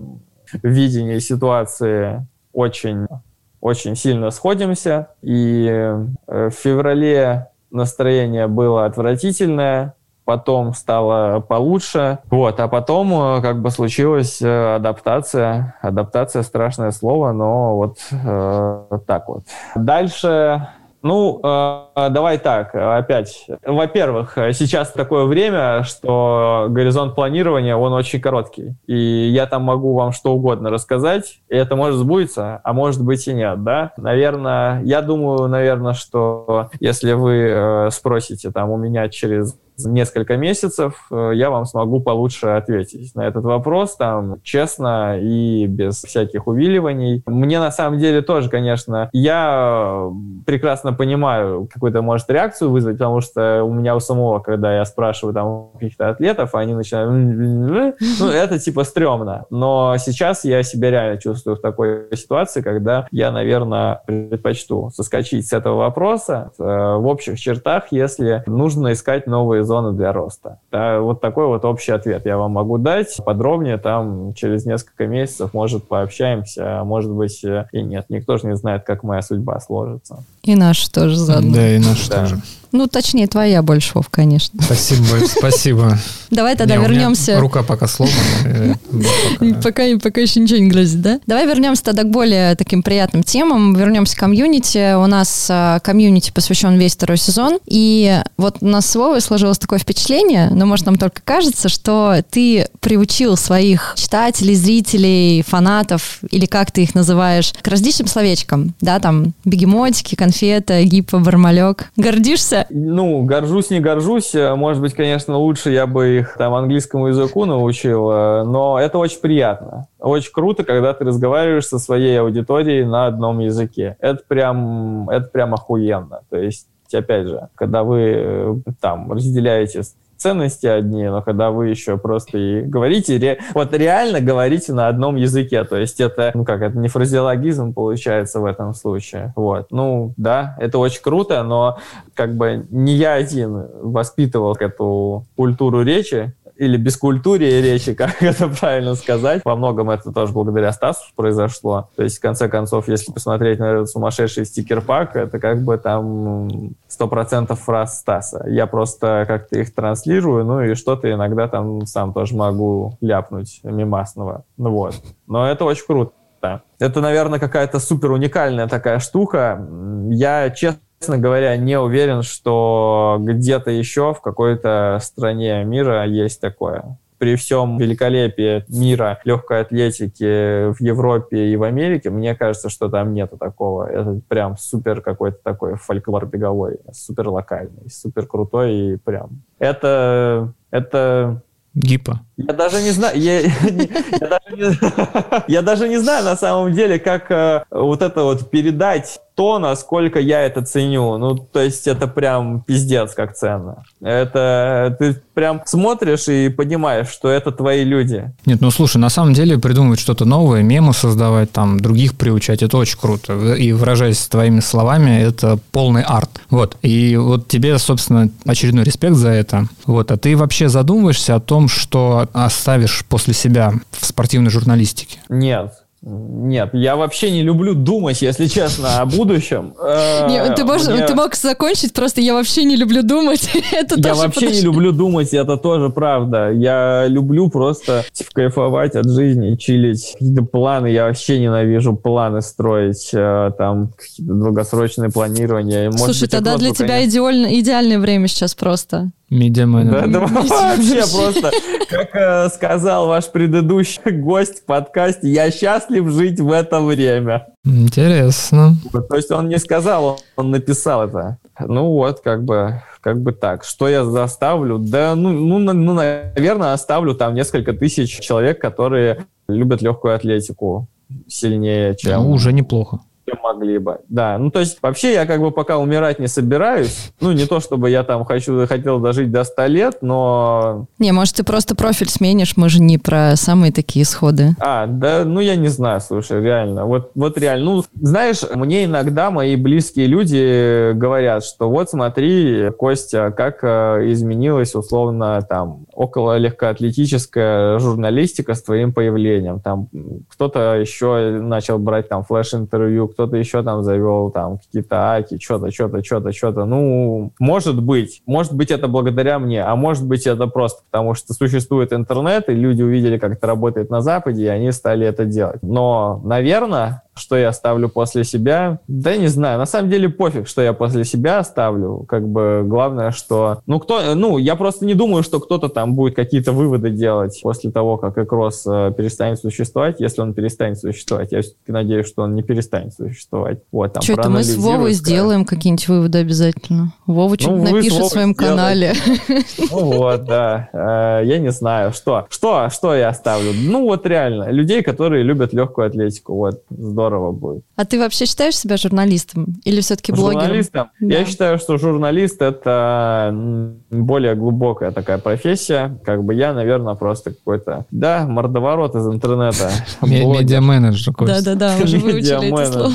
видении ситуации очень, очень сильно сходимся, и в феврале настроение было отвратительное, потом стало получше, вот, а потом э, как бы случилась э, адаптация, адаптация страшное слово, но вот э, так вот. Дальше ну, э, давай так, опять. Во-первых, сейчас такое время, что горизонт планирования, он очень короткий. И я там могу вам что угодно рассказать, и это может сбудется, а может быть и нет, да? Наверное, я думаю, наверное, что если вы э, спросите там у меня через несколько месяцев э, я вам смогу получше ответить на этот вопрос, там, честно и без всяких увиливаний. Мне на самом деле тоже, конечно, я прекрасно понимаю, какую-то может реакцию вызвать, потому что у меня у самого, когда я спрашиваю там каких-то атлетов, они начинают, *laughs* ну, это типа стрёмно. Но сейчас я себя реально чувствую в такой ситуации, когда я, наверное, предпочту соскочить с этого вопроса э, в общих чертах, если нужно искать новые зоны для роста. Да, вот такой вот общий ответ я вам могу дать. Подробнее там через несколько месяцев, может, пообщаемся, а может быть и нет. Никто же не знает, как моя судьба сложится.
И наш тоже заодно.
Да, и наш да. тоже.
Ну, точнее, твоя больше, Вов, конечно.
Спасибо, *laughs* спасибо.
Давай тогда вернемся...
Рука пока сломана. *laughs*
Пока, пока еще ничего не грозит, да? Давай вернемся тогда к более таким приятным темам. Вернемся к комьюнити. У нас а, комьюнити посвящен весь второй сезон. И вот у нас с Вовой сложилось такое впечатление, но, может, нам только кажется, что ты приучил своих читателей, зрителей, фанатов, или как ты их называешь, к различным словечкам. Да, там бегемотики, конфета, гиппо, бармалек. Гордишься
ну, горжусь, не горжусь. Может быть, конечно, лучше я бы их там английскому языку научил, э, но это очень приятно. Очень круто, когда ты разговариваешь со своей аудиторией на одном языке. Это прям, это прям охуенно. То есть опять же, когда вы э, там разделяете ценности одни, но когда вы еще просто и говорите, ре, вот реально говорите на одном языке, то есть это, ну как, это не фразеологизм получается в этом случае, вот. Ну, да, это очень круто, но как бы не я один воспитывал эту культуру речи, или бескультурие речи, *laughs* как это правильно сказать. Во многом это тоже благодаря Стасу произошло. То есть, в конце концов, если посмотреть на этот сумасшедший стикер-пак, это как бы там сто процентов фраз Стаса. Я просто как-то их транслирую, ну и что-то иногда там сам тоже могу ляпнуть мимасного. Ну вот. Но это очень круто. Это, наверное, какая-то супер уникальная такая штука. Я, честно честно говоря, не уверен, что где-то еще в какой-то стране мира есть такое. При всем великолепии мира легкой атлетики в Европе и в Америке, мне кажется, что там нету такого. Это прям супер какой-то такой фольклор беговой, супер локальный, супер крутой и прям. Это, это
Гипа.
Я даже не знаю, *laughs* я, даже не знаю на самом деле, как э, вот это вот передать то, насколько я это ценю. Ну, то есть это прям пиздец как ценно. Это ты прям смотришь и понимаешь, что это твои люди.
Нет, ну слушай, на самом деле придумывать что-то новое, мемы создавать, там, других приучать, это очень круто. И выражаясь твоими словами, это полный арт. Вот. И вот тебе, собственно, очередной респект за это. Вот. А ты вообще задумываешься о том, что оставишь после себя в спортивной журналистике?
Нет. Нет, я вообще не люблю думать, если честно, о будущем. *laughs*
Э, Нет, ты, можешь, Мне... ты мог закончить, просто я вообще не люблю думать. *laughs* это
я вообще подожди. не люблю думать, это тоже правда. Я люблю просто кайфовать от жизни, чилить. Какие-то планы, я вообще ненавижу планы строить, э, там, какие-то долгосрочные планирования.
Может Слушай, быть, тогда для тебя идеальное время сейчас просто.
Медиаменеджер.
Да, да, *laughs* вообще просто, как э, сказал ваш предыдущий гость в подкасте, я счастлив жить в это время.
Интересно.
То есть он не сказал, он написал это. Ну вот, как бы, как бы так. Что я заставлю? Да, ну, ну, ну, наверное, оставлю там несколько тысяч человек, которые любят легкую атлетику сильнее, чем...
Ну, уже неплохо
чем могли бы. Да, ну то есть вообще я как бы пока умирать не собираюсь. Ну не то, чтобы я там хочу, хотел дожить до 100 лет, но...
Не, может ты просто профиль сменишь, мы же не про самые такие исходы.
А, да, ну я не знаю, слушай, реально. Вот, вот реально. Ну, знаешь, мне иногда мои близкие люди говорят, что вот смотри, Костя, как э, изменилась условно там около легкоатлетическая журналистика с твоим появлением. Там кто-то еще начал брать там флеш-интервью, кто-то еще там завел там какие-то аки, что-то, что-то, что-то, что-то. Ну, может быть. Может быть, это благодаря мне, а может быть, это просто потому, что существует интернет, и люди увидели, как это работает на Западе, и они стали это делать. Но, наверное, что я оставлю после себя, да не знаю. На самом деле пофиг, что я после себя оставлю. Как бы главное, что... Ну, кто... Ну, я просто не думаю, что кто-то там будет какие-то выводы делать после того, как Экрос э, перестанет существовать. Если он перестанет существовать, я все-таки надеюсь, что он не перестанет существовать. Вот, там,
что это мы с Вовой сделаем какие-нибудь выводы обязательно. Вова что-то ну, напишет в своем сделаете. канале. *laughs*
Ну вот, да. Э, я не знаю, что. Что, что я оставлю? Ну вот реально, людей, которые любят легкую атлетику. Вот, здорово здорово будет.
А ты вообще считаешь себя журналистом или все-таки блогером?
Журналистом? Да. Я считаю, что журналист — это более глубокая такая профессия. Как бы я, наверное, просто какой-то, да, мордоворот из интернета. *laughs*
Медиа-менеджер.
Да-да-да, уже выучили это слово.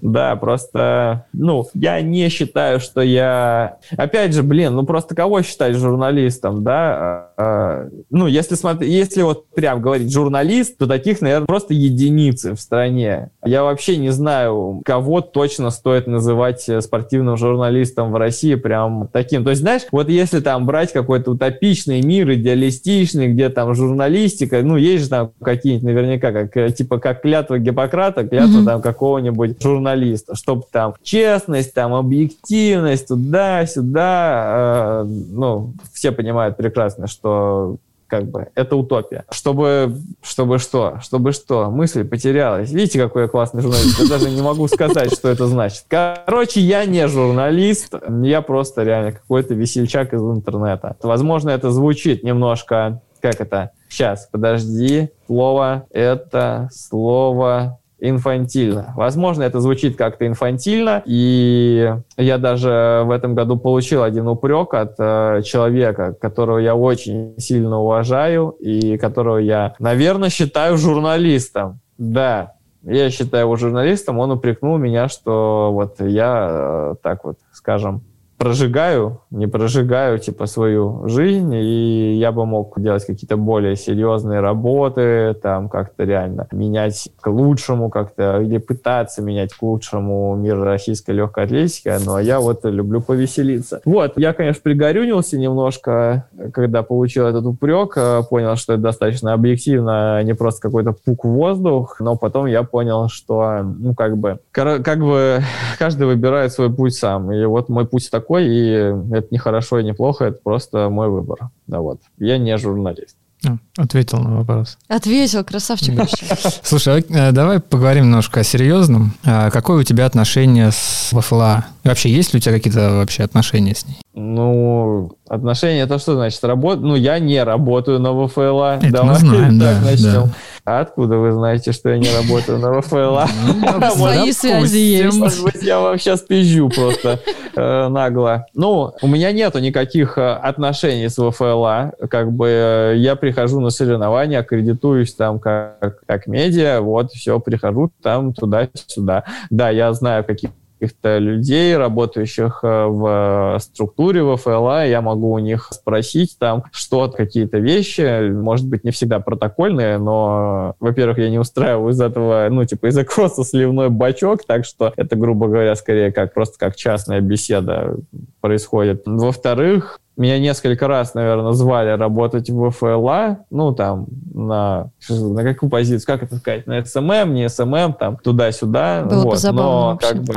Да, просто, ну, я не считаю, что я... Опять же, блин, ну просто кого считать журналистом, да? А, ну, если смотреть, если вот прям говорить журналист, то таких, наверное, просто единицы в стране. Я вообще не знаю, кого точно стоит называть э, спортивным журналистом в России прям таким. То есть, знаешь, вот если там брать какой-то утопичный мир, идеалистичный, где там журналистика, ну, есть же там какие-нибудь наверняка, как, э, типа, как клятва Гиппократа, клятва mm-hmm. там какого-нибудь журналиста, чтобы там честность, там объективность, туда-сюда, э, ну, все понимают прекрасно, что как бы, это утопия. Чтобы, чтобы что? Чтобы что? Мысль потерялась. Видите, какой я классный журналист? Я даже не могу сказать, что это значит. Короче, я не журналист, я просто реально какой-то весельчак из интернета. Возможно, это звучит немножко, как это? Сейчас, подожди. Слово, это слово инфантильно. Возможно, это звучит как-то инфантильно, и я даже в этом году получил один упрек от э, человека, которого я очень сильно уважаю и которого я, наверное, считаю журналистом. Да, я считаю его журналистом, он упрекнул меня, что вот я э, так вот, скажем, прожигаю, не прожигаю, типа, свою жизнь, и я бы мог делать какие-то более серьезные работы, там, как-то реально менять к лучшему как-то, или пытаться менять к лучшему мир российской легкой атлетики, но я вот люблю повеселиться. Вот, я, конечно, пригорюнился немножко, когда получил этот упрек, э, понял, что это достаточно объективно, а не просто какой-то пук в воздух, но потом я понял, что, ну, как бы, как бы каждый выбирает свой путь сам, и вот мой путь такой, такой, и это не хорошо и не плохо, это просто мой выбор. Да вот. Я не журналист.
А, ответил на вопрос.
Ответил, красавчик. *laughs*
Слушай, а, давай поговорим немножко о серьезном. А какое у тебя отношение с ВФЛА? Вообще, есть ли у тебя какие-то вообще отношения с ней?
Ну, отношения, это что значит? Работ... Ну, я не работаю на ВФЛА.
Это Давай мы знаем, *laughs* так да, начнем. Да.
А откуда вы знаете, что я не работаю на ВФЛА? *laughs*
Ну, *laughs* свои связи есть.
Может быть, я вам сейчас пизжу просто *laughs* э, нагло. Ну, у меня нету никаких э, отношений с ВФЛА. Как бы э, я прихожу на соревнования, аккредитуюсь там как, как медиа, вот, все, прихожу там туда-сюда. Да, я знаю, какие каких-то людей, работающих э, в структуре в ФЛА, я могу у них спросить там что-то, какие-то вещи, может быть, не всегда протокольные, но, во-первых, я не устраиваю из этого, ну, типа, из-за кросса сливной бачок, так что это, грубо говоря, скорее как просто как частная беседа происходит. Во-вторых, меня несколько раз, наверное, звали работать в ФЛА, ну, там, на, на какую позицию, как это сказать, на SMM, не SMM, там, туда-сюда.
Было вот, бы забавно
но,
вообще.
как бы,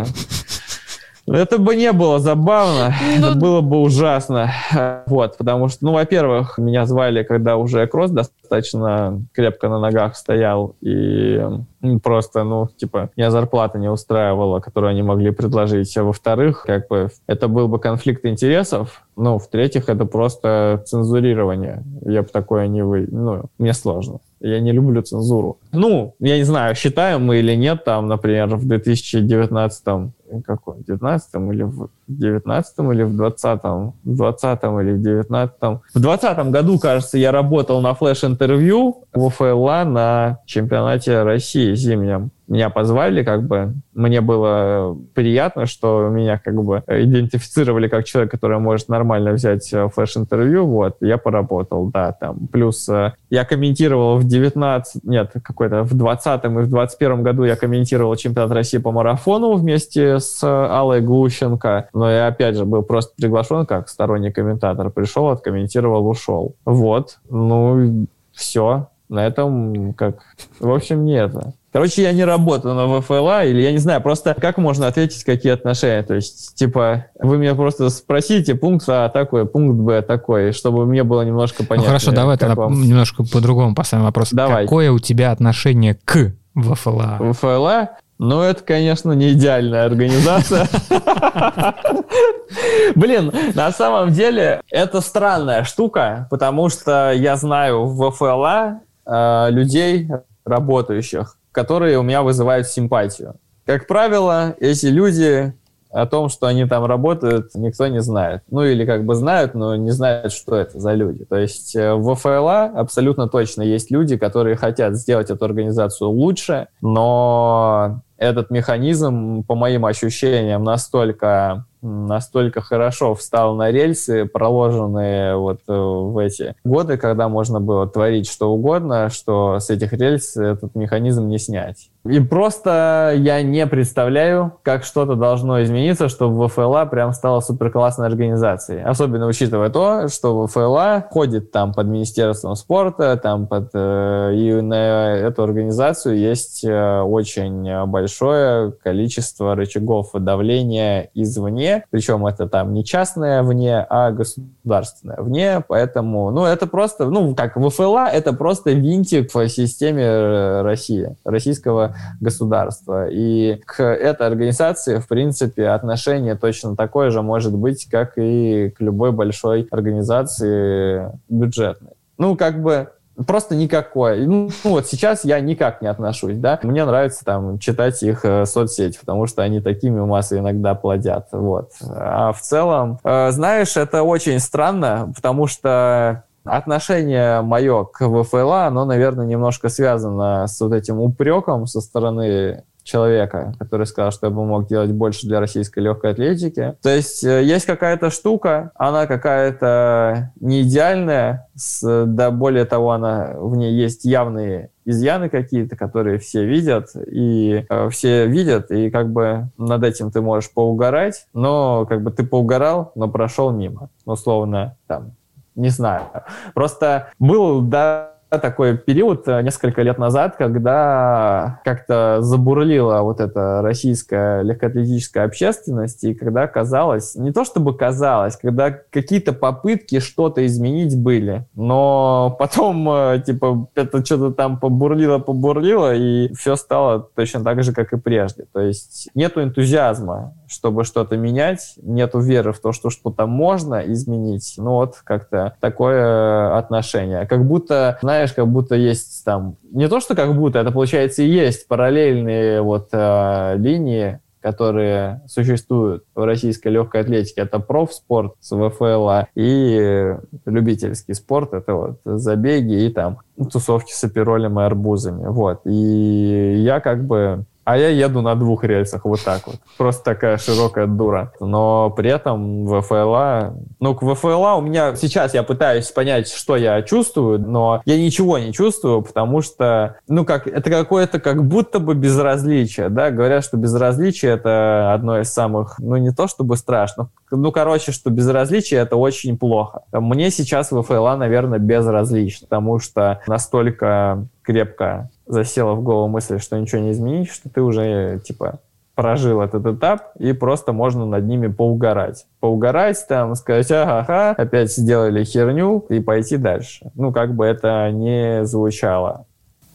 это бы не было забавно, ну... это было бы ужасно. Вот, потому что, ну, во-первых, меня звали, когда уже кросс достаточно крепко на ногах стоял, и просто, ну, типа, меня зарплата не устраивала, которую они могли предложить. А во-вторых, как бы, это был бы конфликт интересов. Ну, в-третьих, это просто цензурирование. Я бы такое не вы... Ну, мне сложно. Я не люблю цензуру. Ну, я не знаю, считаем мы или нет, там, например, в 2019 какой, 19 или в 19 или в 20 в 20 или в 19 В 20 году, кажется, я работал на флеш-интервью в ФЛА на чемпионате России зимнем меня позвали, как бы. Мне было приятно, что меня как бы идентифицировали как человек, который может нормально взять э, флеш-интервью, вот, я поработал, да, там, плюс э, я комментировал в 19, нет, какой-то в 20 и в 21 году я комментировал чемпионат России по марафону вместе с Аллой Глущенко, но я опять же был просто приглашен как сторонний комментатор, пришел, откомментировал, ушел. Вот, ну, все, на этом как... В общем, не это. Короче, я не работаю на ВФЛА, или я не знаю, просто как можно ответить, какие отношения. То есть, типа, вы меня просто спросите, пункт А такой, пункт Б такой, чтобы мне было немножко понятно. Ну
хорошо, давай тогда вам... немножко по-другому поставим вопрос. Давай. Какое у тебя отношение к ВФЛА?
ВФЛА? Ну, это, конечно, не идеальная организация. Блин, на самом деле, это странная штука, потому что я знаю в ВФЛА э, людей, работающих, которые у меня вызывают симпатию. Как правило, эти люди о том, что они там работают, никто не знает. Ну или как бы знают, но не знают, что это за люди. То есть э, в ФЛА абсолютно точно есть люди, которые хотят сделать эту организацию лучше, но этот механизм, по моим ощущениям, настолько настолько хорошо встал на рельсы, проложенные вот э, в эти годы, когда можно было творить что угодно, что с этих рельс этот механизм не снять. И просто я не представляю, как что-то должно измениться, чтобы ВФЛА прям стала супер классной организацией. Особенно учитывая то, что ВФЛА ходит там под Министерством спорта, там под... Э, и на эту организацию есть э, очень большое количество рычагов давления извне, причем это там не частное вне, а государственное вне, поэтому, ну, это просто, ну, как ВФЛА, это просто винтик в системе России, российского государства. И к этой организации, в принципе, отношение точно такое же может быть, как и к любой большой организации бюджетной. Ну, как бы Просто никакой. Ну, вот сейчас я никак не отношусь, да. Мне нравится там читать их э, соцсети, потому что они такими массы иногда плодят, вот. А в целом, э, знаешь, это очень странно, потому что отношение мое к ВФЛА, оно, наверное, немножко связано с вот этим упреком со стороны человека, который сказал, что я бы мог делать больше для российской легкой атлетики. То есть э, есть какая-то штука, она какая-то не идеальная, с, да более того, она, в ней есть явные изъяны какие-то, которые все видят, и э, все видят, и как бы над этим ты можешь поугарать, но как бы ты поугарал, но прошел мимо. Условно, там, не знаю. Просто был, да, такой период э, несколько лет назад, когда как-то забурлила вот эта российская легкоатлетическая общественность, и когда казалось, не то чтобы казалось, когда какие-то попытки что-то изменить были, но потом, э, типа, это что-то там побурлило, побурлило, и все стало точно так же, как и прежде. То есть нету энтузиазма, чтобы что-то менять, нету веры в то, что что-то можно изменить. Ну вот как-то такое отношение. Как будто, знаешь, как будто есть там, не то, что как будто, это получается и есть параллельные вот э, линии, которые существуют в российской легкой атлетике. Это профспорт с ВФЛА и любительский спорт. Это вот забеги и там тусовки с аперолем и арбузами. Вот. И я как бы а я еду на двух рельсах вот так вот. Просто такая широкая дура. Но при этом ВФЛА... Ну, к ВФЛА у меня... Сейчас я пытаюсь понять, что я чувствую, но я ничего не чувствую, потому что, ну, как это какое-то как будто бы безразличие, да? Говорят, что безразличие — это одно из самых, ну, не то чтобы страшно, ну, короче, что безразличие — это очень плохо. Мне сейчас ВФЛА, наверное, безразлично, потому что настолько крепко засела в голову мысль, что ничего не изменить, что ты уже, типа, прожил этот этап, и просто можно над ними поугарать. Поугарать там, сказать, ага, опять сделали херню, и пойти дальше. Ну, как бы это не звучало.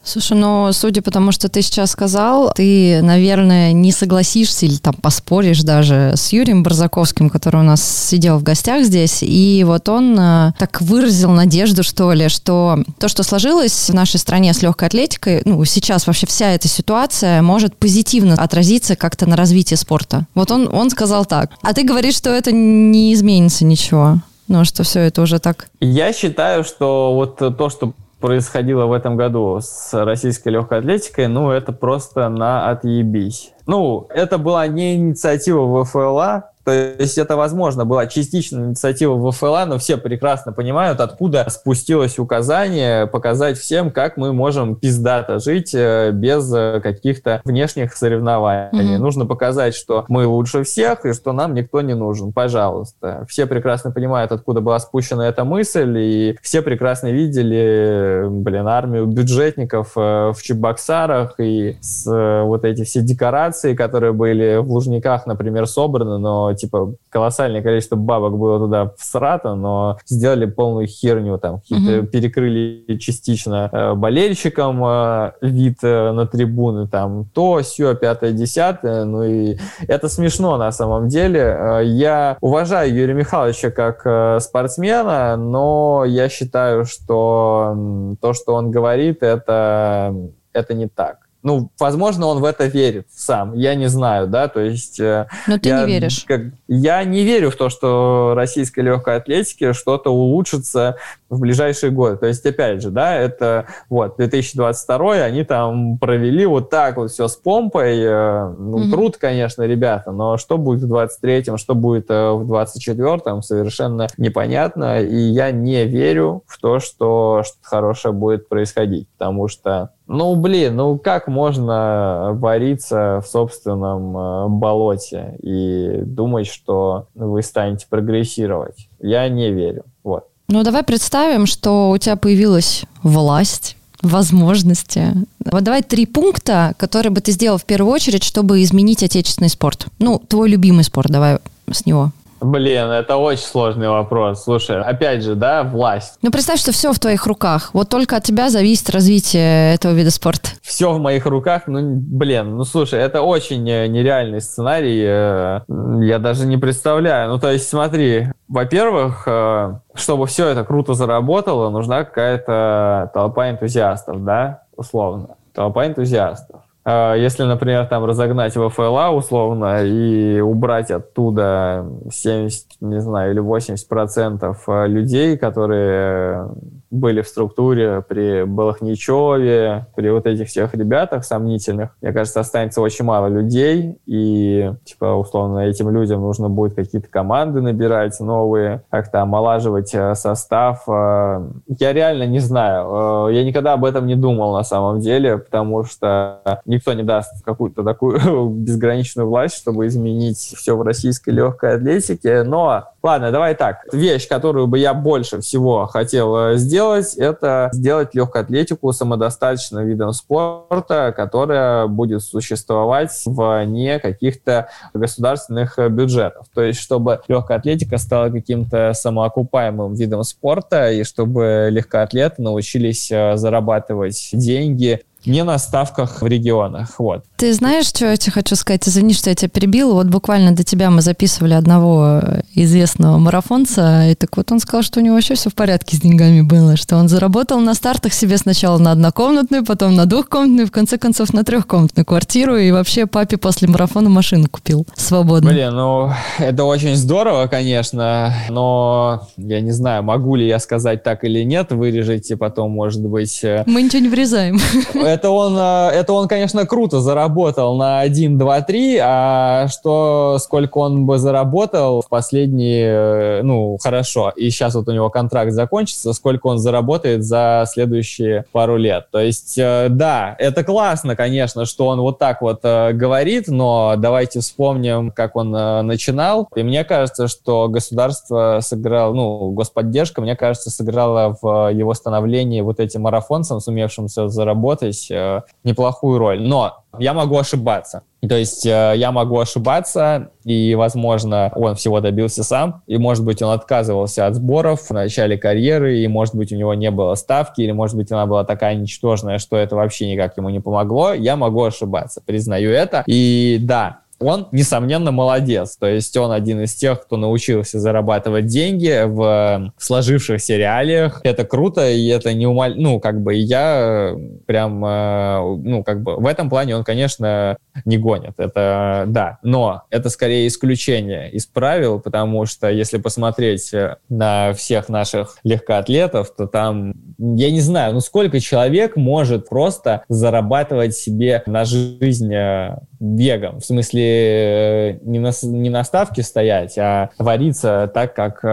Слушай, ну, судя по тому, что ты сейчас сказал, ты, наверное, не согласишься или там поспоришь даже с Юрием Барзаковским, который у нас сидел в гостях здесь, и вот он э, так выразил надежду, что ли, что то, что сложилось в нашей стране с легкой атлетикой, ну, сейчас вообще вся эта ситуация может позитивно отразиться как-то на развитии спорта. Вот он, он сказал так. А ты говоришь, что это не изменится ничего. Ну, что все это уже так.
Я считаю, что вот то, что происходило в этом году с российской легкой атлетикой, ну, это просто на отъебись. Ну, это была не инициатива ВФЛА, то есть это, возможно, была частичная инициатива ВФЛА, но все прекрасно понимают, откуда спустилось указание показать всем, как мы можем пиздато жить э, без э, каких-то внешних соревнований. Mm-hmm. Нужно показать, что мы лучше всех и что нам никто не нужен. Пожалуйста. Все прекрасно понимают, откуда была спущена эта мысль, и все прекрасно видели, блин, армию бюджетников э, в Чебоксарах и с, вот эти все декорации, которые были в Лужниках, например, собраны, но типа, колоссальное количество бабок было туда всрато, но сделали полную херню, там, mm-hmm. перекрыли частично э, болельщикам э, вид э, на трибуны, там, то, все, пятое, десятое, ну и это смешно на самом деле. Э, я уважаю Юрия Михайловича как э, спортсмена, но я считаю, что то, что он говорит, это, это не так ну, возможно, он в это верит сам, я не знаю, да, то есть...
Э, Но ты я, не веришь.
Как, я не верю в то, что российской легкой атлетике что-то улучшится в ближайшие годы. То есть, опять же, да, это вот 2022 они там провели вот так вот все с помпой. Э, ну, mm-hmm. труд, конечно, ребята, но что будет в 23-м, что будет э, в 24-м, совершенно непонятно. И я не верю в то, что что-то хорошее будет происходить, потому что ну, блин, ну как можно вариться в собственном э, болоте и думать, что вы станете прогрессировать? Я не верю. Вот.
Ну, давай представим, что у тебя появилась власть, возможности. Вот давай три пункта, которые бы ты сделал в первую очередь, чтобы изменить отечественный спорт. Ну, твой любимый спорт, давай с него.
Блин, это очень сложный вопрос. Слушай, опять же, да, власть.
Ну, представь, что все в твоих руках. Вот только от тебя зависит развитие этого вида спорта.
Все в моих руках, ну, блин, ну, слушай, это очень э, нереальный сценарий. Э, я даже не представляю. Ну, то есть, смотри, во-первых, э, чтобы все это круто заработало, нужна какая-то толпа энтузиастов, да, условно. Толпа энтузиастов. А, если, например, там разогнать ВФЛА условно и убрать оттуда 70, не знаю, или 80 процентов а, людей, которые были в структуре при Балахничеве, при вот этих всех ребятах сомнительных, мне кажется, останется очень мало людей, и, типа, условно, этим людям нужно будет какие-то команды набирать новые, как-то омолаживать э, состав. Я реально не знаю. Я никогда об этом не думал на самом деле, потому что никто не даст какую-то такую *laughs* безграничную власть, чтобы изменить все в российской легкой атлетике, но Ладно, давай так. Вещь, которую бы я больше всего хотел сделать, сделать, это сделать легкую атлетику самодостаточным видом спорта, которая будет существовать вне каких-то государственных бюджетов. То есть, чтобы легкая атлетика стала каким-то самоокупаемым видом спорта, и чтобы легкоатлеты научились э, зарабатывать деньги не на ставках в регионах. Вот.
Ты знаешь, что я тебе хочу сказать? Извини, что я тебя перебил. Вот буквально до тебя мы записывали одного известного марафонца, и так вот он сказал, что у него вообще все в порядке с деньгами было, что он заработал на стартах себе сначала на однокомнатную, потом на двухкомнатную, в конце концов на трехкомнатную квартиру, и вообще папе после марафона машину купил свободно.
Блин, ну это очень здорово, конечно, но я не знаю, могу ли я сказать так или нет, вырежете потом, может быть... Э,
мы ничего не вырезаем.
это он, э, это он, конечно, круто заработал на 1, 2, 3, а что, сколько он бы заработал в последние, э, ну, хорошо, и сейчас вот у него контракт закончится, сколько он заработает за следующие пару лет. То есть, э, да, это классно, конечно, что он вот так вот говорит, но давайте вспомним, как он начинал. И мне кажется, что государство сыграло, ну, господдержка, мне кажется, сыграла в его становлении вот этим марафонцам, сумевшим все заработать, э, неплохую роль. Но Я могу ошибаться. То есть э, я могу ошибаться, и, возможно, он всего добился сам, и, может быть, он отказывался от сборов в начале карьеры, и, может быть, у него не было ставки, или, может быть, она была такая ничтожная, что это вообще никак ему не помогло. Я могу ошибаться, признаю это. И да, он, несомненно, молодец. То есть он один из тех, кто научился зарабатывать деньги в сложившихся реалиях. Это круто, и это не умаль... Ну, как бы я прям, э, ну, как бы в этом плане он, конечно, не гонит. Это, да. Но это скорее исключение из правил, потому что если посмотреть на всех наших легкоатлетов, то там, я не знаю, ну сколько человек может просто зарабатывать себе на жизнь э, бегом. В смысле, э, не на, не на ставке стоять, а вариться так, как э,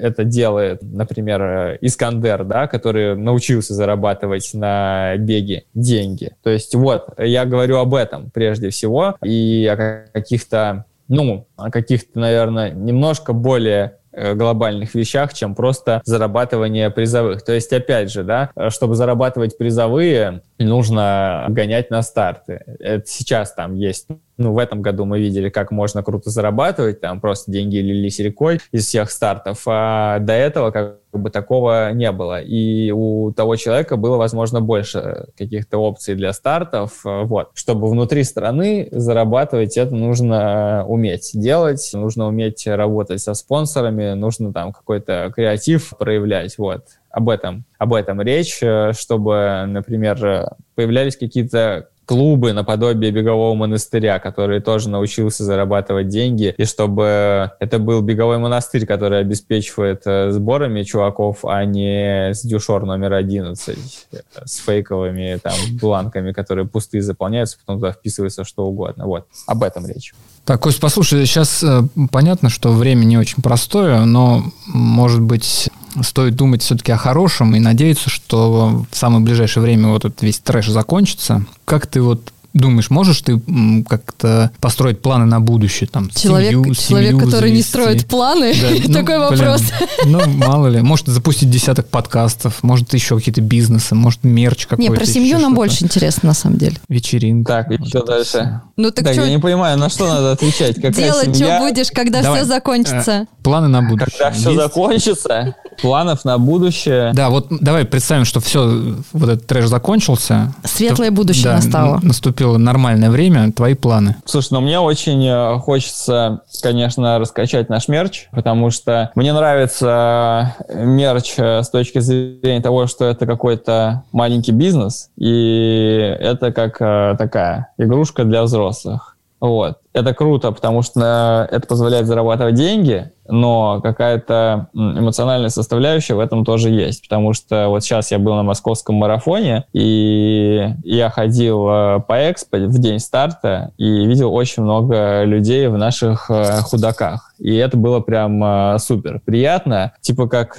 это делает, например, э, Искандер, да, который научился зарабатывать на беге деньги. То есть вот, я говорю об этом прежде всего и о каких-то ну, о каких-то, наверное, немножко более глобальных вещах, чем просто зарабатывание призовых. То есть, опять же, да, чтобы зарабатывать призовые, нужно гонять на старты. Это сейчас там есть ну, в этом году мы видели, как можно круто зарабатывать, там просто деньги лились рекой из всех стартов, а до этого как бы такого не было. И у того человека было, возможно, больше каких-то опций для стартов. Вот. Чтобы внутри страны зарабатывать, это нужно уметь делать, нужно уметь работать со спонсорами, нужно там какой-то креатив проявлять. Вот об этом, об этом речь, чтобы, например, появлялись какие-то клубы наподобие бегового монастыря, который тоже научился зарабатывать деньги, и чтобы это был беговой монастырь, который обеспечивает э, сборами чуваков, а не с дюшор номер 11 э, с фейковыми там бланками, которые пустые заполняются, потом туда вписывается что угодно. Вот, об этом речь.
Так, Кость, послушай, сейчас э, понятно, что время не очень простое, но, может быть, стоит думать все-таки о хорошем и надеяться, что в самое ближайшее время вот этот весь трэш закончится. Как ты вот думаешь, можешь ты как-то построить планы на будущее? Там,
человек, семью, человек семью который завести. не строит планы? Да, *laughs* ну, Такой вопрос.
ну, мало ли. Может запустить десяток подкастов, может еще какие-то бизнесы, может мерч какой-то.
Не, про семью нам больше интересно, на самом деле.
Вечеринка.
Так, и что дальше?
Ну, так, так
я не понимаю, на что надо отвечать? Какая
Делать
семья?
что будешь, когда Давай. все закончится? Э,
планы на будущее.
Когда все закончится? Планов на будущее?
Да, вот давай представим, что все, вот этот трэш закончился.
Светлое будущее да, настало.
Наступило наступило нормальное время, твои планы?
Слушай, ну мне очень э, хочется, конечно, раскачать наш мерч, потому что мне нравится э, мерч э, с точки зрения того, что это какой-то маленький бизнес, и это как такая игрушка для взрослых. Вот. Это круто, потому что это позволяет зарабатывать деньги, но какая-то эмоциональная составляющая в этом тоже есть, потому что вот сейчас я был на московском марафоне, и я ходил э, по экспо в день старта и видел очень много людей в наших э, худаках. И это было прям э, супер приятно. Типа как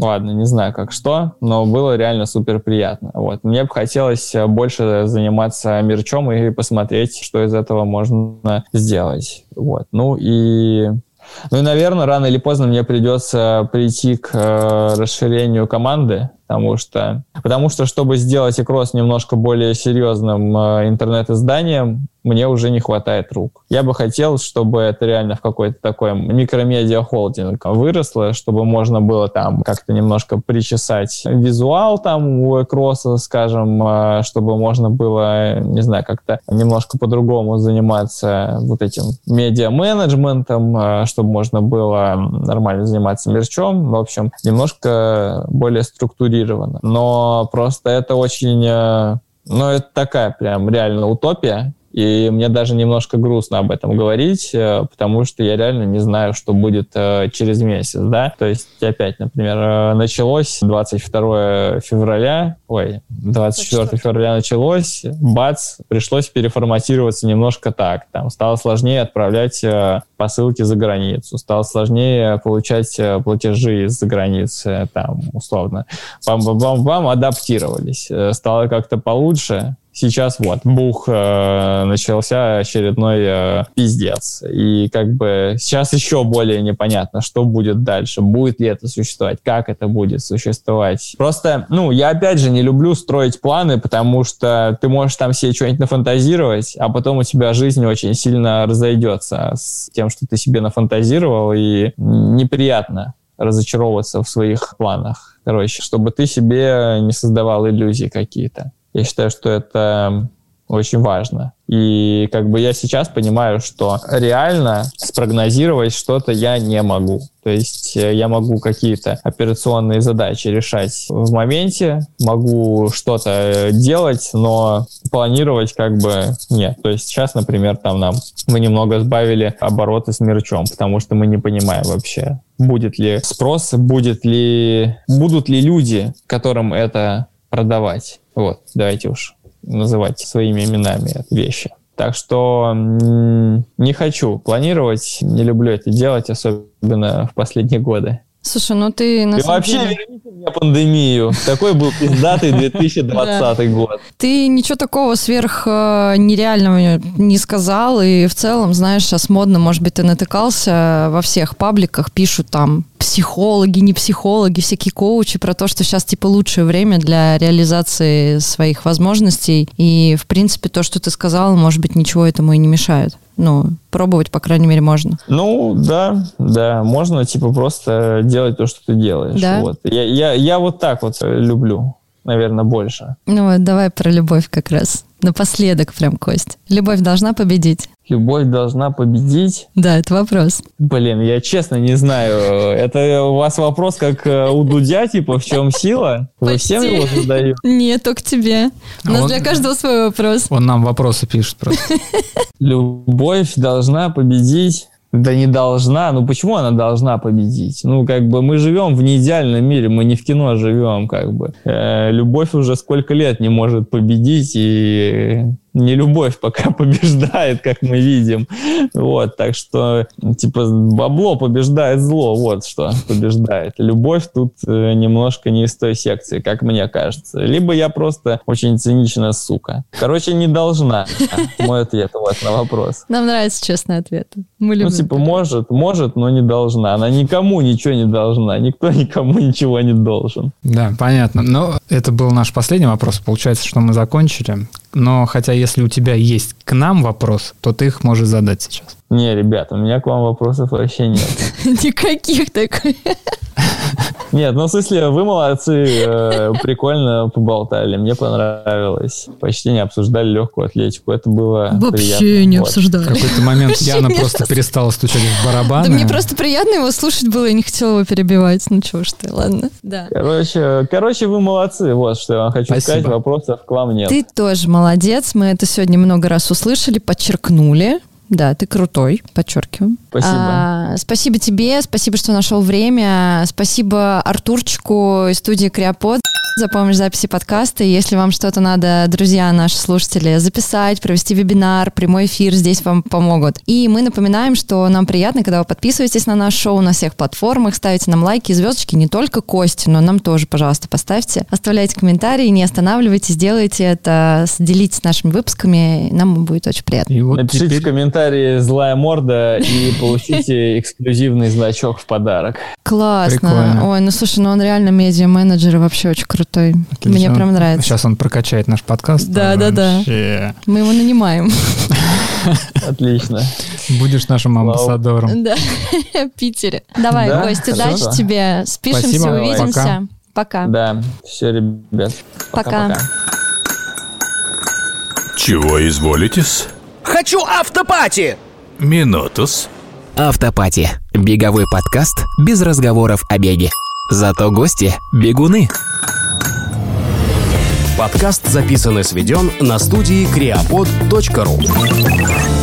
Ладно, не знаю как что, но было реально супер приятно. Вот. Мне бы хотелось больше заниматься мерчом и посмотреть, что из этого можно сделать. Вот. Ну и ну и, наверное, рано или поздно мне придется прийти к э, расширению команды, потому что, потому что, чтобы сделать Экрос немножко более серьезным э, интернет-изданием, мне уже не хватает рук. Я бы хотел, чтобы это реально в какой-то такой микромедиа-холдинг выросло, чтобы можно было там как-то немножко причесать визуал там у Экроса, скажем, э, чтобы можно было, не знаю, как-то немножко по-другому заниматься вот этим медиа-менеджментом, э, чтобы можно было нормально заниматься мерчом. В общем, немножко более структурированно. Но просто это очень... Э, ну, это такая прям реально утопия, и мне даже немножко грустно об этом говорить, э, потому что я реально не знаю, что будет э, через месяц, да. То есть опять, например, э, началось 22 февраля, ой, 24 февраля началось, бац, пришлось переформатироваться немножко так. Там стало сложнее отправлять посылки за границу, стало сложнее получать платежи из-за границы, там, условно. Бам-бам-бам, адаптировались. Стало как-то получше, сейчас вот, бух, э, начался очередной э, пиздец. И как бы сейчас еще более непонятно, что будет дальше, будет ли это существовать, как это будет существовать. Просто, ну, я опять же не люблю строить планы, потому что ты можешь там себе что-нибудь нафантазировать, а потом у тебя жизнь очень сильно разойдется с тем, что ты себе нафантазировал, и неприятно разочаровываться в своих планах. Короче, чтобы ты себе не создавал иллюзий какие-то. Я считаю, что это очень важно. И как бы я сейчас понимаю, что реально спрогнозировать что-то я не могу. То есть э, я могу какие-то операционные задачи решать в моменте, могу что-то э, делать, но планировать как бы нет. То есть сейчас, например, там нам мы немного сбавили обороты с мерчом, потому что мы не понимаем вообще, будет ли спрос, будет ли, будут ли люди, которым это продавать. Вот, давайте уж называть своими именами вещи. Так что не хочу планировать, не люблю это делать, особенно в последние годы.
Слушай, ну ты
на И вообще деле... верните мне пандемию. Такой был пиздатый *laughs* 2020 год.
Ты ничего такого сверх э, нереального не сказал, и в целом, знаешь, сейчас модно, может быть, ты натыкался во всех пабликах, пишут там психологи, не психологи, всякие коучи про то, что сейчас типа лучшее время для реализации своих возможностей. И, в принципе, то, что ты сказал, может быть, ничего этому и не мешает ну, пробовать, по крайней мере, можно.
Ну, да, да, можно, типа, просто делать то, что ты делаешь. Да? Вот. Я, я, я вот так вот люблю, наверное, больше.
Ну вот, давай про любовь как раз. Напоследок прям, Кость. Любовь должна победить.
Любовь должна победить?
Да, это вопрос.
Блин, я честно не знаю. Это у вас вопрос, как э, у Дудя, типа, в чем сила? Вы Почти. всем его задаете?
Нет, только тебе. У нас он, для каждого свой вопрос.
Он нам вопросы пишет просто. *laughs*
Любовь должна победить да не должна. Ну почему она должна победить? Ну как бы мы живем в неидеальном мире, мы не в кино живем, как бы. Э, любовь уже сколько лет не может победить, и не любовь пока *laughs* побеждает, как мы видим. Вот, так что, типа, бабло побеждает зло, вот что побеждает. Любовь тут э, немножко не из той секции, как мне кажется. Либо я просто очень циничная сука. Короче, не должна. *laughs* Мой ответ вот на вопрос.
Нам нравится честный ответ.
Мы любим. Ну, типа, может, может, но не должна. Она никому ничего не должна. Никто *laughs* никому ничего не должен.
Да, понятно. Но это был наш последний вопрос. Получается, что мы закончили. Но хотя если у тебя есть к нам вопрос, то ты их можешь задать сейчас.
Не, ребята, у меня к вам вопросов вообще нет. *laughs*
Никаких такой. *laughs* *laughs*
Нет, ну в смысле, вы молодцы, э, прикольно поболтали, мне понравилось. Почти не обсуждали легкую атлетику, это было
Вообще
приятно.
не обсуждали.
В какой-то момент Яна просто перестала стучать в барабаны.
Да мне просто приятно его слушать было, я не хотела его перебивать. Ну чего ж ты, ладно. Да.
Короче, короче, вы молодцы, вот что я вам хочу Спасибо. сказать, вопросов к вам нет.
Ты тоже молодец, мы это сегодня много раз услышали, подчеркнули. Да, ты крутой, подчеркиваю.
Спасибо. А,
спасибо тебе, спасибо, что нашел время. Спасибо Артурчику из студии Криопод за помощь в записи подкаста. Если вам что-то надо, друзья, наши слушатели, записать, провести вебинар, прямой эфир, здесь вам помогут. И мы напоминаем, что нам приятно, когда вы подписываетесь на наш шоу на всех платформах, ставите нам лайки и звездочки, не только Кости, но нам тоже, пожалуйста, поставьте. Оставляйте комментарии, не останавливайтесь, делайте это, делитесь нашими выпусками, нам будет очень приятно. И
вот Напишите теперь... в комментарии «Злая морда» и получите *laughs* эксклюзивный значок в подарок.
Классно. Прикольно. Ой, ну слушай, ну он реально медиа-менеджер и вообще очень крутой. Отлично. Мне прям нравится.
Сейчас он прокачает наш подкаст.
Да, да, да. Мы его нанимаем. *laughs*
Все.
Будешь нашим амбассадором.
Да, *laughs* Питере. Давай, да? Костя, удачи тебе. Спишемся, Спасибо. увидимся. Пока.
Да, все, ребят.
Пока.
Чего изволитесь?
Хочу автопати!
Минутус.
Автопати. Беговой подкаст без разговоров о беге. Зато гости – бегуны.
Подкаст записан и сведен на студии creapod.ru